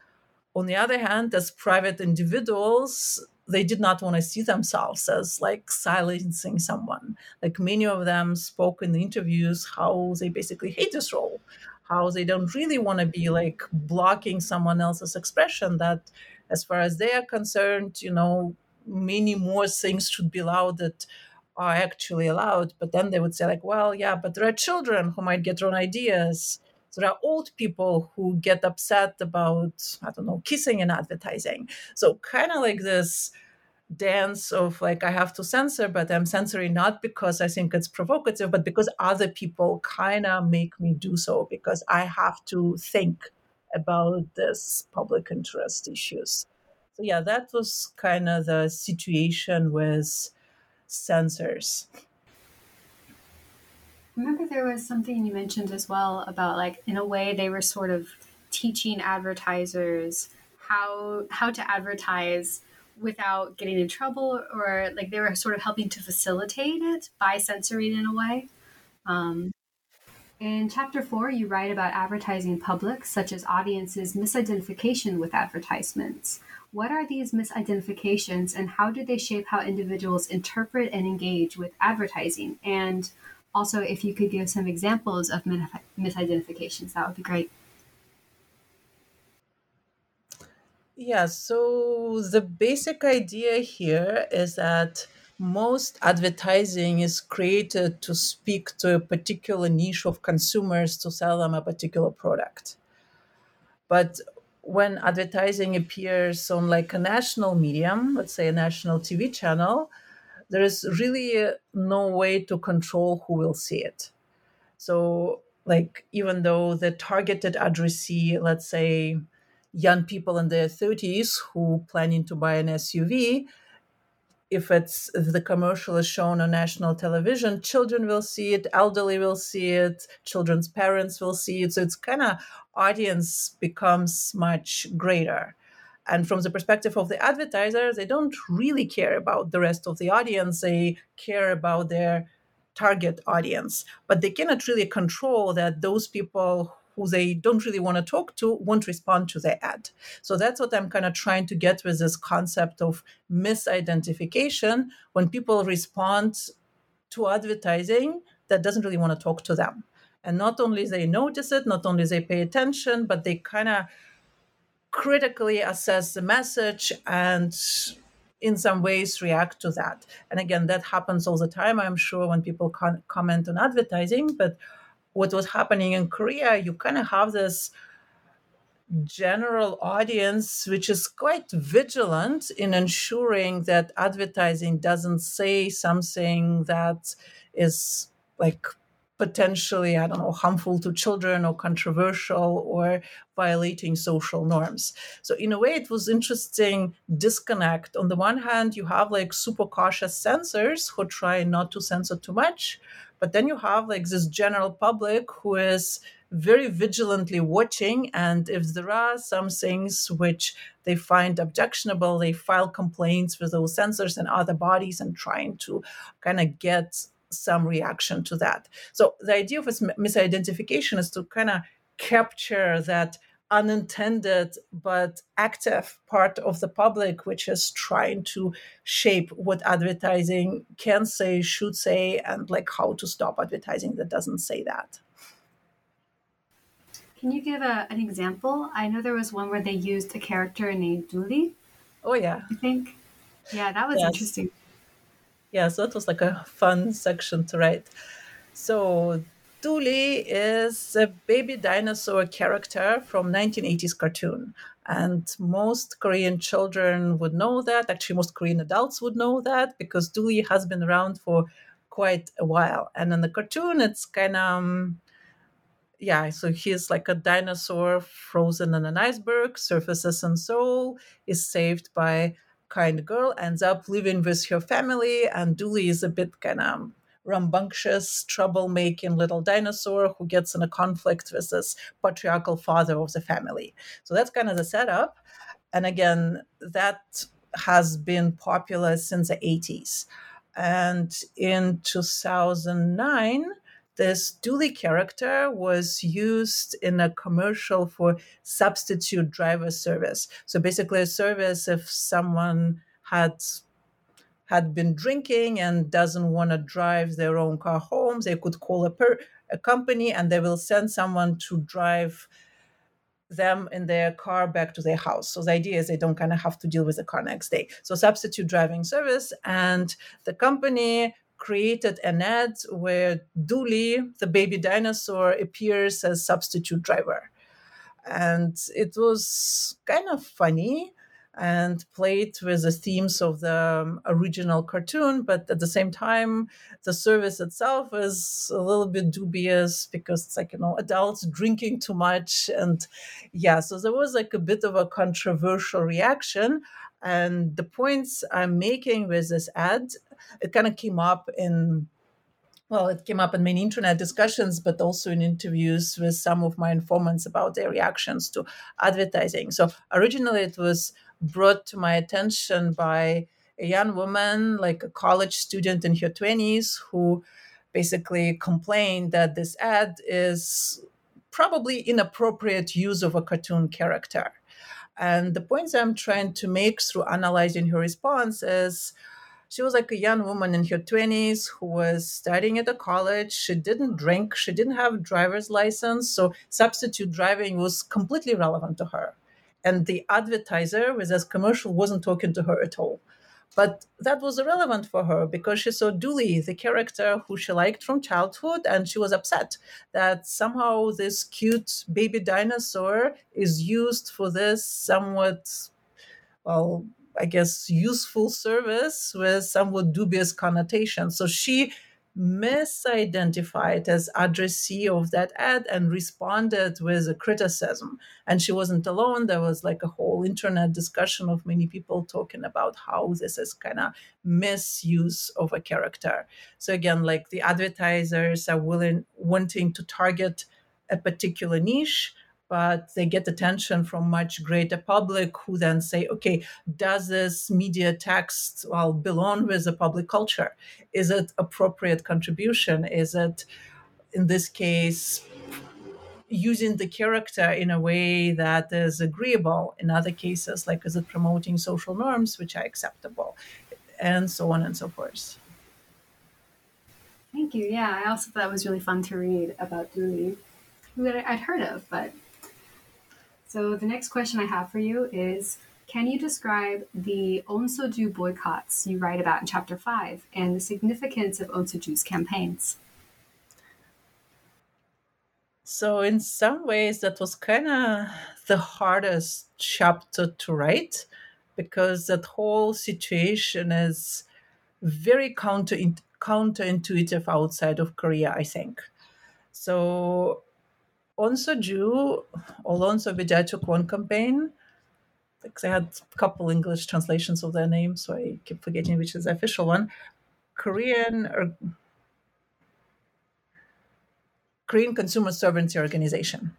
On the other hand, as private individuals, they did not want to see themselves as like silencing someone. Like many of them spoke in the interviews how they basically hate this role, how they don't really want to be like blocking someone else's expression. That, as far as they are concerned, you know, many more things should be allowed that are actually allowed. But then they would say, like, well, yeah, but there are children who might get wrong ideas. There are old people who get upset about, I don't know, kissing in advertising. So, kind of like this dance of like, I have to censor, but I'm censoring not because I think it's provocative, but because other people kind of make me do so because I have to think about this public interest issues. So, yeah, that was kind of the situation with censors. remember there was something you mentioned as well about like in a way they were sort of teaching advertisers how how to advertise without getting in trouble or like they were sort of helping to facilitate it by censoring in a way um, in chapter four you write about advertising public such as audiences misidentification with advertisements what are these misidentifications and how do they shape how individuals interpret and engage with advertising and also if you could give some examples of misidentifications that would be great Yeah, so the basic idea here is that most advertising is created to speak to a particular niche of consumers to sell them a particular product. But when advertising appears on like a national medium, let's say a national TV channel, there is really no way to control who will see it. So, like, even though the targeted addressee, let's say young people in their 30s who planning to buy an SUV, if it's if the commercial is shown on national television, children will see it, elderly will see it, children's parents will see it. So it's kind of audience becomes much greater. And from the perspective of the advertiser, they don't really care about the rest of the audience. They care about their target audience, but they cannot really control that those people who they don't really want to talk to won't respond to their ad. So that's what I'm kind of trying to get with this concept of misidentification when people respond to advertising that doesn't really want to talk to them. And not only they notice it, not only they pay attention, but they kind of critically assess the message and in some ways react to that. And again, that happens all the time, I'm sure, when people comment on advertising. But what was happening in Korea, you kind of have this general audience which is quite vigilant in ensuring that advertising doesn't say something that is like potentially i don't know harmful to children or controversial or violating social norms. So in a way it was interesting disconnect. On the one hand you have like super cautious censors who try not to censor too much but then you have like this general public who is very vigilantly watching. And if there are some things which they find objectionable, they file complaints with those censors and other bodies and trying to kind of get some reaction to that. So the idea of misidentification is to kind of capture that unintended but active part of the public, which is trying to shape what advertising can say, should say, and like how to stop advertising that doesn't say that. Can you give a, an example? I know there was one where they used a character named Dooley. Oh, yeah. I think. Yeah, that was yes. interesting. Yeah, so it was like a fun section to write. So Dooley is a baby dinosaur character from 1980s cartoon. And most Korean children would know that. Actually, most Korean adults would know that because Dooley has been around for quite a while. And in the cartoon, it's kind of, um, yeah, so he's like a dinosaur frozen in an iceberg, surfaces in Seoul, is saved by kind girl, ends up living with her family. And Dooley is a bit kind of rambunctious, troublemaking little dinosaur who gets in a conflict with this patriarchal father of the family. So that's kind of the setup. And again, that has been popular since the 80s. And in 2009, this Dooley character was used in a commercial for substitute driver service. So basically, a service if someone had had been drinking and doesn't want to drive their own car home, they could call a, per, a company and they will send someone to drive them in their car back to their house. So the idea is they don't kind of have to deal with the car next day. So substitute driving service and the company created an ad where Dooley, the baby dinosaur, appears as substitute driver. And it was kind of funny and played with the themes of the um, original cartoon, but at the same time, the service itself is a little bit dubious because it's like, you know, adults drinking too much. And yeah, so there was like a bit of a controversial reaction. And the points I'm making with this ad, it kind of came up in well, it came up in many internet discussions, but also in interviews with some of my informants about their reactions to advertising. So originally, it was brought to my attention by a young woman, like a college student in her 20s, who basically complained that this ad is probably inappropriate use of a cartoon character. And the points I'm trying to make through analyzing her response is she was like a young woman in her 20s who was studying at a college. She didn't drink, she didn't have a driver's license. So substitute driving was completely relevant to her and the advertiser with this commercial wasn't talking to her at all. But that was irrelevant for her because she saw Dooley, the character who she liked from childhood, and she was upset that somehow this cute baby dinosaur is used for this somewhat, well, I guess, useful service with somewhat dubious connotation. So she misidentified as addressee of that ad and responded with a criticism. And she wasn't alone. There was like a whole internet discussion of many people talking about how this is kind of misuse of a character. So again, like the advertisers are willing wanting to target a particular niche but they get attention from much greater public who then say okay does this media text well belong with the public culture? Is it appropriate contribution? Is it in this case using the character in a way that is agreeable? In other cases like is it promoting social norms which are acceptable? And so on and so forth. Thank you. Yeah i also thought it was really fun to read about Dooley, who i'd heard of but so the next question I have for you is can you describe the Onsoju boycotts you write about in chapter 5 and the significance of Onsoju's campaigns? So, in some ways, that was kind of the hardest chapter to write because that whole situation is very counter counterintuitive outside of Korea, I think. So, Onsoju, Olonso One campaign. Because I had a couple English translations of their name, so I keep forgetting which is the official one. Korean or Korean Consumer Sovereignty Organization.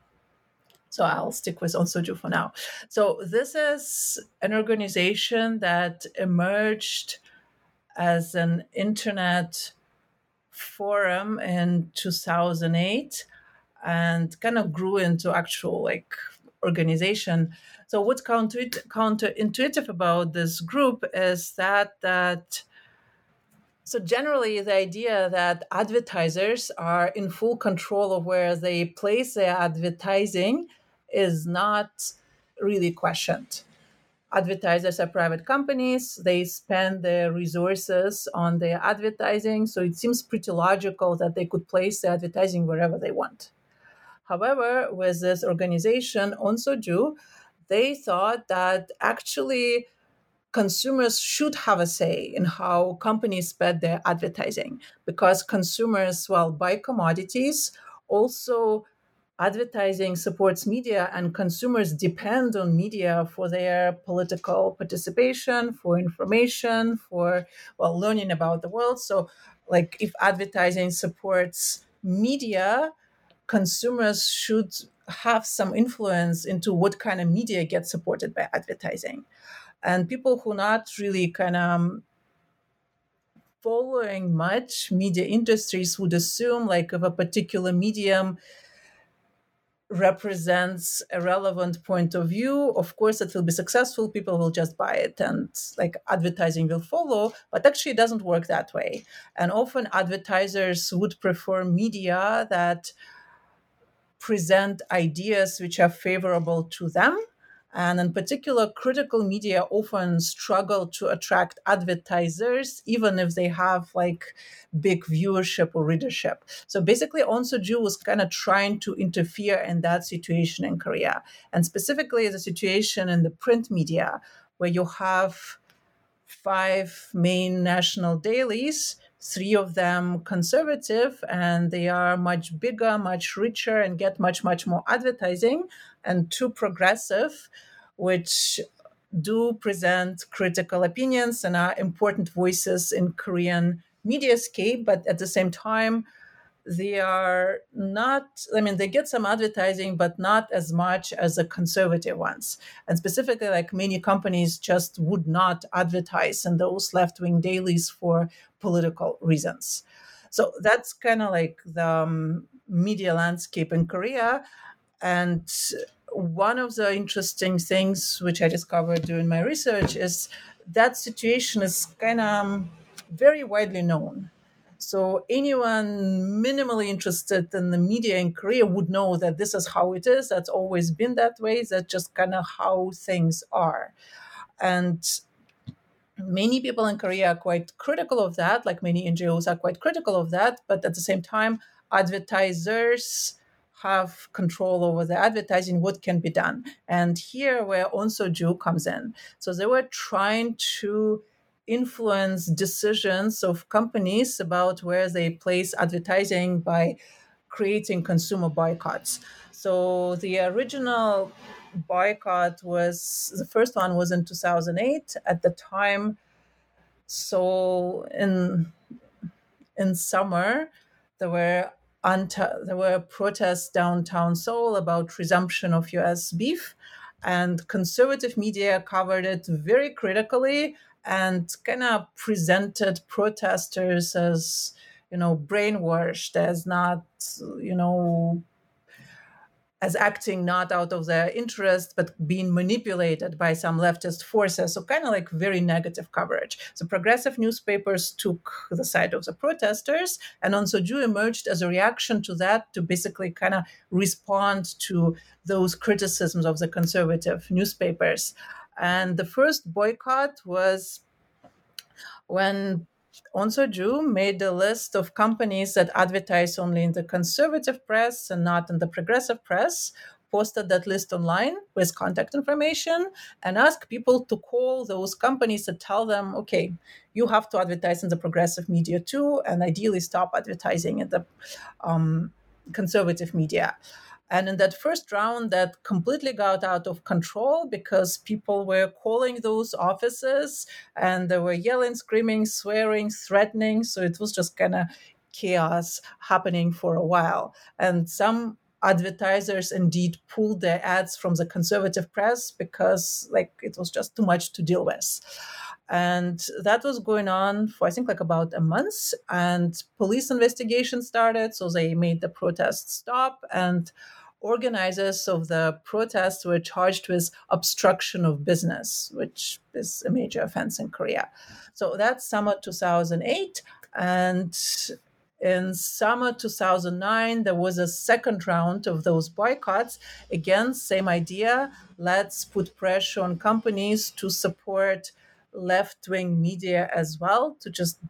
So I'll stick with Onsoju for now. So this is an organization that emerged as an internet forum in 2008 and kind of grew into actual like organization. So what's counter counterintuitive about this group is that that so generally the idea that advertisers are in full control of where they place their advertising is not really questioned. Advertisers are private companies. They spend their resources on their advertising. So it seems pretty logical that they could place the advertising wherever they want. However, with this organization, Onsoju, they thought that actually consumers should have a say in how companies spend their advertising because consumers, well, buy commodities. Also, advertising supports media, and consumers depend on media for their political participation, for information, for, well, learning about the world. So, like, if advertising supports media, consumers should have some influence into what kind of media gets supported by advertising. And people who are not really kind of um, following much media industries would assume like if a particular medium represents a relevant point of view of course it will be successful. People will just buy it and like advertising will follow. But actually it doesn't work that way. And often advertisers would prefer media that present ideas which are favorable to them and in particular, critical media often struggle to attract advertisers, even if they have like big viewership or readership. So basically, Onsoju was kind of trying to interfere in that situation in Korea. And specifically, the situation in the print media, where you have five main national dailies three of them conservative and they are much bigger much richer and get much much more advertising and two progressive which do present critical opinions and are important voices in korean mediascape but at the same time they are not i mean they get some advertising but not as much as the conservative ones. And specifically like many companies just would not advertise in those left-wing dailies for political reasons. So that's kind of like the um, media landscape in korea. And one of the interesting things which i discovered during my research is that situation is kind of um, very widely known so anyone minimally interested in the media in Korea would know that this is how it is. That's always been that way. That's just kind of how things are. And many people in Korea are quite critical of that, like many NGOs are quite critical of that. But at the same time, advertisers have control over the advertising, what can be done. And here where Onsoju comes in. So they were trying to influence decisions of companies about where they place advertising by creating consumer boycotts. So the original boycott was the first one was in 2008 at the time so in in summer there were anti, there were protests downtown Seoul about resumption of US beef and conservative media covered it very critically and kind of presented protesters as you know brainwashed as not you know as acting not out of their interest but being manipulated by some leftist forces. So kind of like very negative coverage. So progressive newspapers took the side of the protesters and Onsoju emerged as a reaction to that to basically kind of respond to those criticisms of the conservative newspapers. And the first boycott was when Onsoju made a list of companies that advertise only in the conservative press and not in the progressive press, posted that list online with contact information, and asked people to call those companies and tell them, okay, you have to advertise in the progressive media too, and ideally stop advertising in the um, conservative media. And in that first round, that completely got out of control because people were calling those offices and they were yelling, screaming, swearing, threatening. So it was just kind of chaos happening for a while. And some advertisers indeed pulled their ads from the conservative press because like it was just too much to deal with. And that was going on for i think like about a month and police investigation started so they made the protests stop and organizers of the protests were charged with obstruction of business which is a major offense in korea. So that's summer 2008 and in summer 2009 there was a second round of those boycotts again same idea let's put pressure on companies to support left wing media as well to just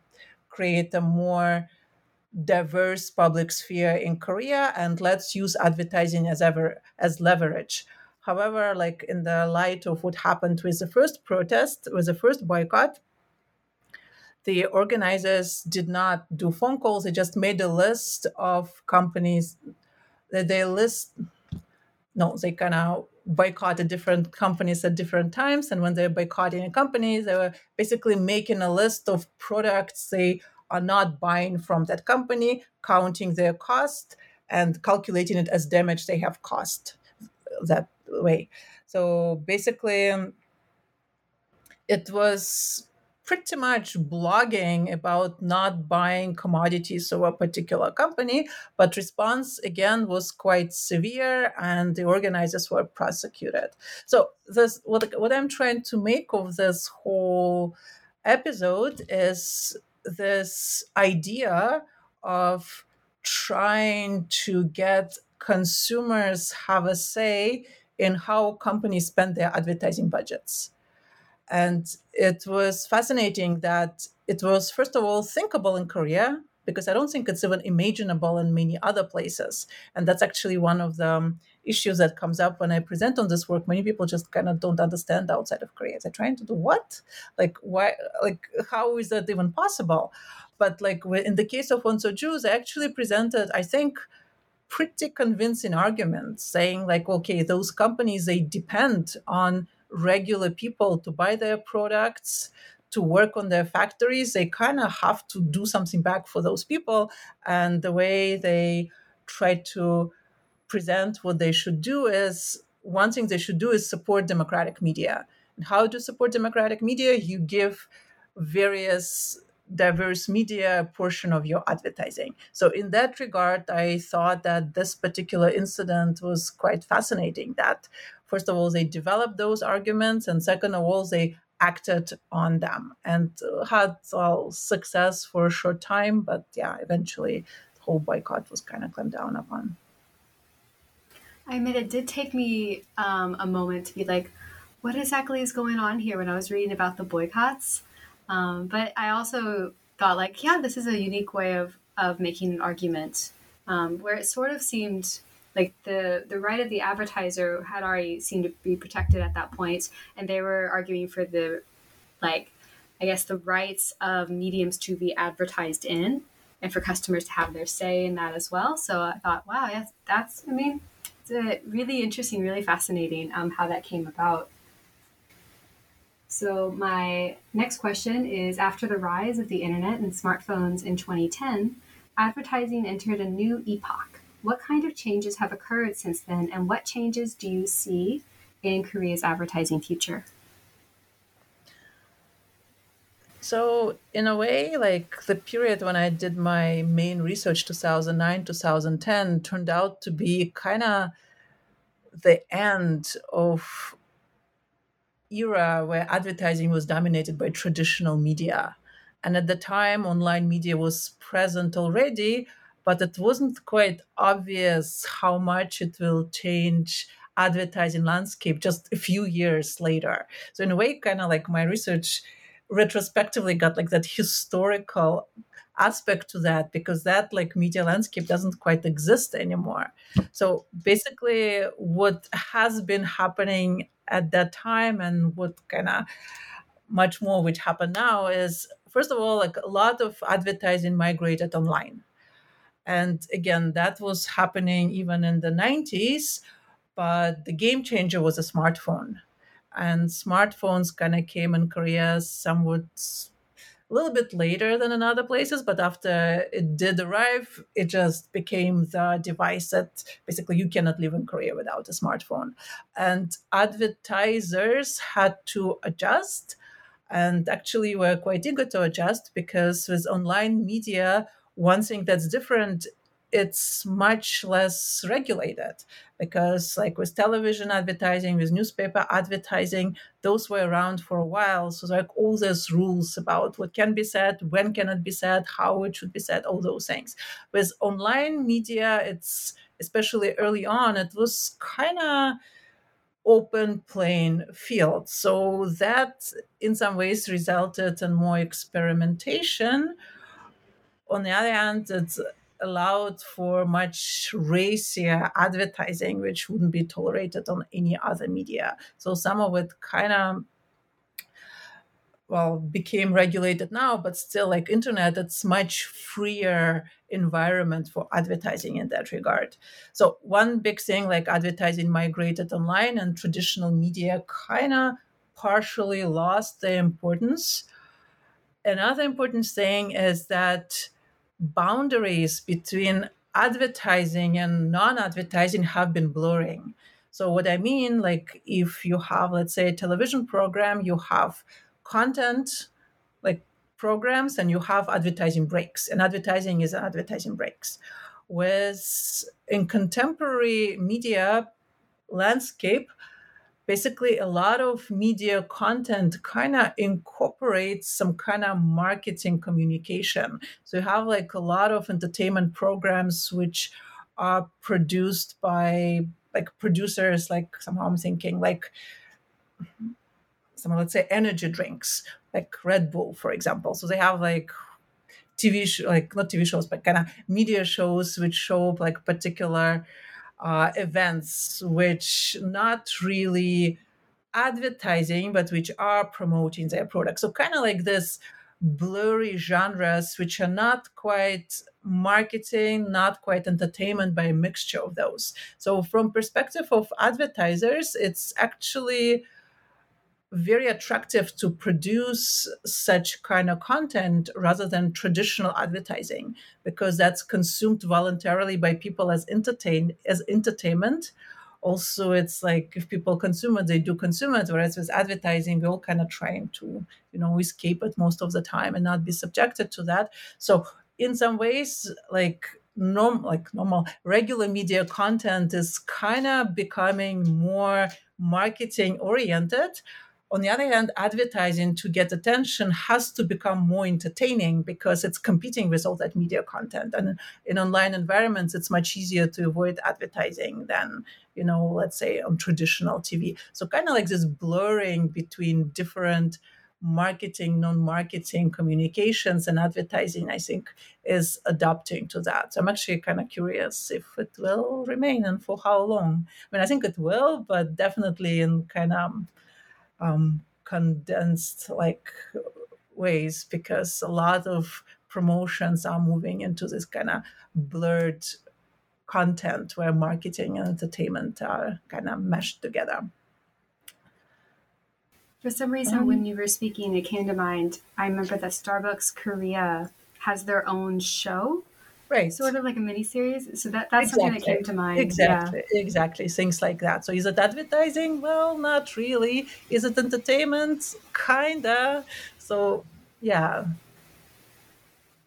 create a more diverse public sphere in Korea and let's use advertising as ever as leverage. However, like in the light of what happened with the first protest, with the first boycott, the organizers did not do phone calls. They just made a list of companies that they list. No, they kind of boycotted different companies at different times. And when they're boycotting a company, they were basically making a list of products they are not buying from that company, counting their cost and calculating it as damage they have cost that way. So basically, it was pretty much blogging about not buying commodities of a particular company, but response again was quite severe and the organizers were prosecuted. So this what, what I'm trying to make of this whole episode is this idea of trying to get consumers have a say in how companies spend their advertising budgets. And it was fascinating that it was, first of all, thinkable in Korea, because I don't think it's even imaginable in many other places. And that's actually one of the um, issues that comes up when I present on this work. Many people just kind of don't understand outside of Korea. They're trying to do what? Like, why? Like, how is that even possible? But like in the case of Onsoju, I actually presented, I think, pretty convincing arguments saying like, okay, those companies, they depend on regular people to buy their products to work on their factories they kind of have to do something back for those people and the way they try to present what they should do is one thing they should do is support democratic media and how to support democratic media you give various diverse media portion of your advertising. So, in that regard, I thought that this particular incident was quite fascinating. That, first of all, they developed those arguments, and second of all, they acted on them and had well, success for a short time. But yeah, eventually, the whole boycott was kind of clamped down upon. I admit it did take me um, a moment to be like, what exactly is going on here when I was reading about the boycotts? Um, but I also thought like, yeah, this is a unique way of of making an argument um, where it sort of seemed like the the right of the advertiser had already seemed to be protected at that point, and they were arguing for the like I guess the rights of mediums to be advertised in and for customers to have their say in that as well. So I thought, wow, yes, that's I mean, it's really interesting, really fascinating um, how that came about. So, my next question is After the rise of the internet and smartphones in 2010, advertising entered a new epoch. What kind of changes have occurred since then, and what changes do you see in Korea's advertising future? So, in a way, like the period when I did my main research, 2009 2010, turned out to be kind of the end of era where advertising was dominated by traditional media. And at the time, online media was present already, but it wasn't quite obvious how much it will change advertising landscape just a few years later. So in a way, kind of like my research retrospectively got like that historical aspect to that because that like media landscape doesn't quite exist anymore so basically what has been happening at that time and what kind of much more which happen now is first of all like a lot of advertising migrated online and again that was happening even in the 90s but the game changer was a smartphone and smartphones kind of came in korea somewhat a little bit later than in other places, but after it did arrive, it just became the device that basically you cannot live in Korea without a smartphone. And advertisers had to adjust and actually were quite eager to adjust because with online media, one thing that's different it's much less regulated because like with television advertising with newspaper advertising those were around for a while. So like all those rules about what can be said when can it be said how it should be said all those things. With online media it's especially early on it was kind of open plain field. So that in some ways resulted in more experimentation on the other hand it allowed for much racier advertising, which wouldn't be tolerated on any other media. So some of it kind of well became regulated now but still like internet it's much freer environment for advertising in that regard so one big thing like advertising migrated online and traditional media kind of partially lost their importance another important thing is that boundaries between advertising and non-advertising have been blurring so what i mean like if you have let's say a television program you have content like programs and you have advertising breaks, and advertising is advertising breaks. With in contemporary media landscape, basically a lot of media content kind of incorporates some kind of marketing communication. So you have like a lot of entertainment programs which are produced by like producers like somehow I'm thinking like some let's say energy drinks like Red Bull for example. So they have like TV show, like not TV shows, but kind of media shows which show like particular uh, events which not really advertising but which are promoting their product so kind of like this blurry genres which are not quite marketing not quite entertainment by a mixture of those. So from perspective of advertisers it's actually very attractive to produce such kind of content rather than traditional advertising because that's consumed voluntarily by people as entertain as entertainment. Also it's like if people consume it they do consume it whereas with advertising we're all kind of trying to you know escape it most of the time and not be subjected to that. So in some ways like norm like normal regular media content is kind of becoming more marketing oriented on the other hand, advertising to get attention has to become more entertaining because it's competing with all that media content. And in online environments, it's much easier to avoid advertising than, you know, let's say on traditional TV. So kind of like this blurring between different marketing, non-marketing communications and advertising, I think, is adapting to that. So I'm actually kind of curious if it will remain and for how long. I mean, I think it will, but definitely in kind of um, condensed like ways because a lot of promotions are moving into this kind of blurred content where marketing and entertainment are kind of meshed together. For some reason, um, when you were speaking, it came to mind. I remember that Starbucks Korea has their own show right sort of like a mini series so that that's exactly. something that came to mind exactly yeah. exactly things like that. So is it advertising? Well not really. Is it entertainment? Kinda. So yeah.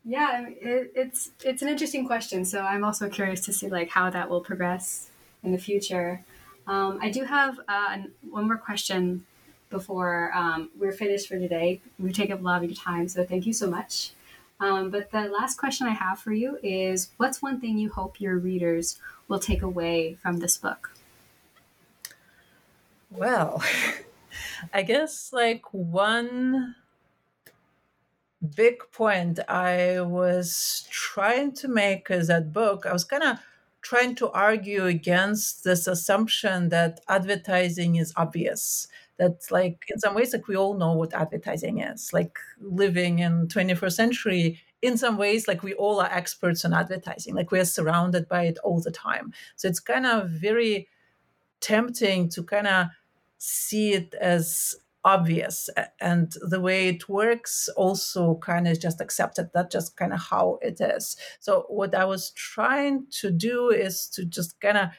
Yeah it, it's it's an interesting question. So i'm also curious to see like how that will progress in the future. Um, i do have uh, one more question before um, we're finished for today. We take up a lot of your time so thank you so much um, but the last question I have for you is what's one thing you hope your readers will take away from this book? Well, [laughs] I guess like one big point I was trying to make is that book, I was kind of trying to argue against this assumption that advertising is obvious that like in some ways like we all know what advertising is like living in 21st century. In some ways like we all are experts on advertising like we're surrounded by it all the time. So it's kind of very tempting to kind of see it as obvious and the way it works also kind of just accepted. That just kind of how it is. So what i was trying to do is to just kind of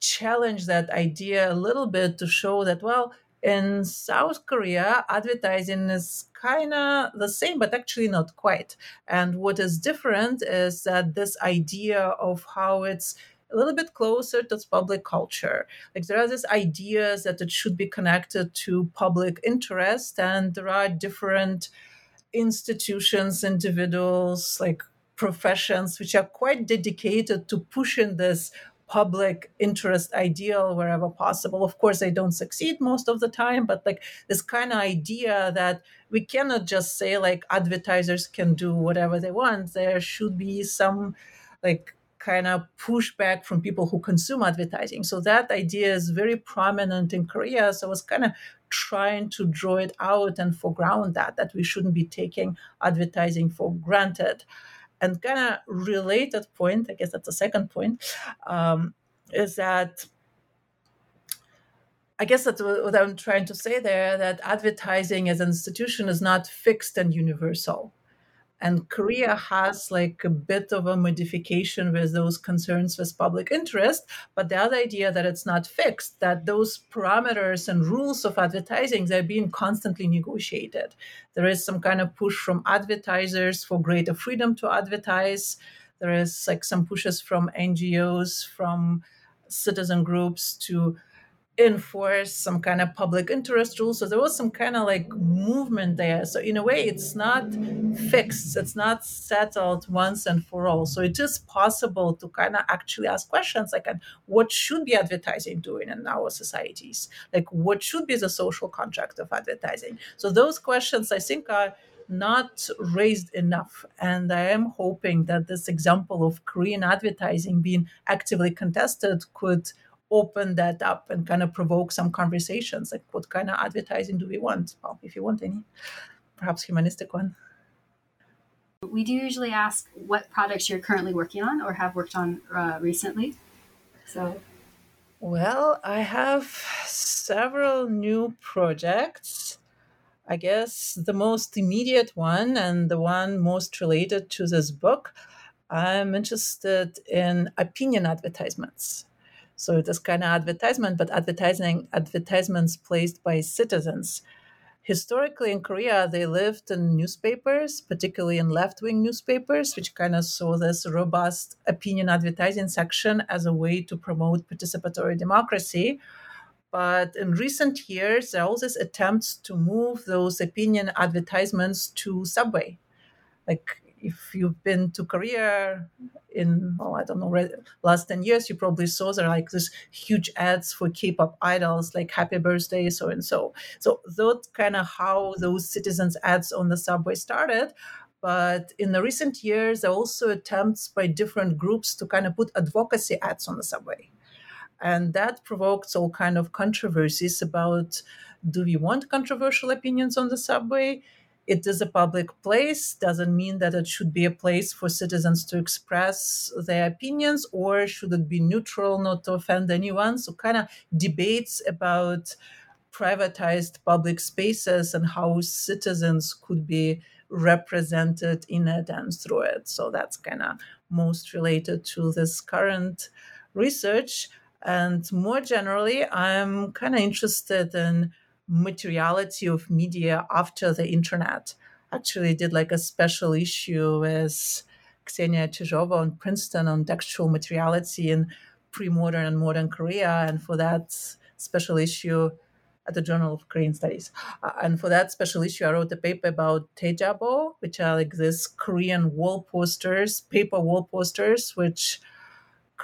challenge that idea a little bit to show that well in South Korea, advertising is kind of the same, but actually not quite. And what is different is that this idea of how it's a little bit closer to public culture. Like there are these ideas that it should be connected to public interest, and there are different institutions, individuals, like professions, which are quite dedicated to pushing this public interest ideal wherever possible. Of course, they don't succeed most of the time, but like this kind of idea that we cannot just say like advertisers can do whatever they want. There should be some like kind of pushback from people who consume advertising. So that idea is very prominent in Korea. So I was kind of trying to draw it out and foreground that, that we shouldn't be taking advertising for granted. And kind of related point, I guess that's the second point, um, is that I guess that's what I'm trying to say there that advertising as an institution is not fixed and universal. And Korea has like a bit of a modification with those concerns with public interest, but the other idea that it's not fixed, that those parameters and rules of advertising, they're being constantly negotiated. There is some kind of push from advertisers for greater freedom to advertise. There is like some pushes from NGOs, from citizen groups to enforce some kind of public interest rules. So there was some kind of like movement there. So in a way, it's not fixed. It's not settled once and for all. So it is possible to kind of actually ask questions like, what should be advertising doing in our societies? Like, what should be the social contract of advertising? So those questions, I think, are not raised enough. And I am hoping that this example of Korean advertising being actively contested could open that up and kind of provoke some conversations like what kind of advertising do we want? Well if you want any perhaps humanistic one. We do usually ask what products you're currently working on or have worked on uh, recently. So. Well i have several new projects. I guess the most immediate one and the one most related to this book i'm interested in opinion advertisements so it is kind of advertisement, but advertising advertisements placed by citizens. Historically in Korea, they lived in newspapers, particularly in left-wing newspapers, which kind of saw this robust opinion advertising section as a way to promote participatory democracy. But in recent years, there are all these attempts to move those opinion advertisements to subway. Like if you've been to Korea in oh I don't know last ten years, you probably saw there like this huge ads for K-pop idols like Happy Birthday so and so. So that's kind of how those citizens ads on the subway started. But in the recent years, there are also attempts by different groups to kind of put advocacy ads on the subway. And that provokes all kind of controversies about do we want controversial opinions on the subway? It is a public place doesn't mean that it should be a place for citizens to express their opinions or should it be neutral not to offend anyone. So kind of debates about privatized public spaces and how citizens could be represented in it and through it. So that's kind of most related to this current research. And more generally i'm kind of interested in materiality of media after the internet. Actually, did like a special issue with Ksenia Chizhova on Princeton on textual materiality in pre-modern and modern Korea, and for that special issue at the Journal of Korean Studies. Uh, and for that special issue, I wrote a paper about Taejabo, which are like these Korean wall posters, paper wall posters, which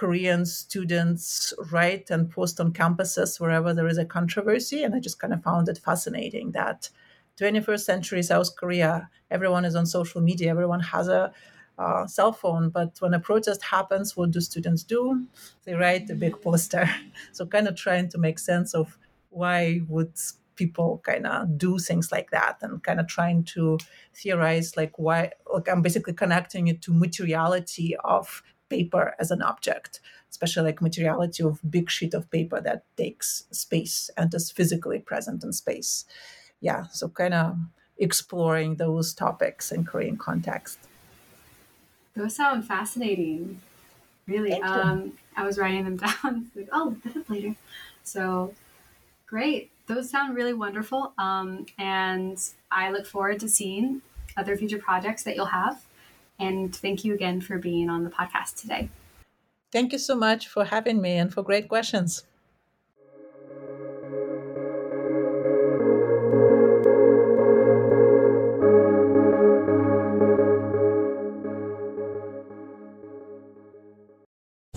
Korean students write and post on campuses wherever there is a controversy. And I just kind of found it fascinating that 21st century South Korea, everyone is on social media, everyone has a uh, cell phone. But when a protest happens, what do students do? They write a big poster. [laughs] so kind of trying to make sense of why would people kind of do things like that and kind of trying to theorize like why like i'm basically connecting it to materiality of paper as an object, especially like materiality of big sheet of paper that takes space and is physically present in space. Yeah, so kind of exploring those topics in Korean context. Those sound fascinating. Really. Um, I was writing them [laughs] down. like, oh, look later. So great. Those sound really wonderful. Um, and I look forward to seeing other future projects that you'll have. And thank you again for being on the podcast today. Thank you so much for having me and for great questions.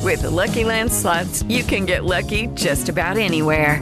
With the Lucky Land slots, you can get lucky just about anywhere.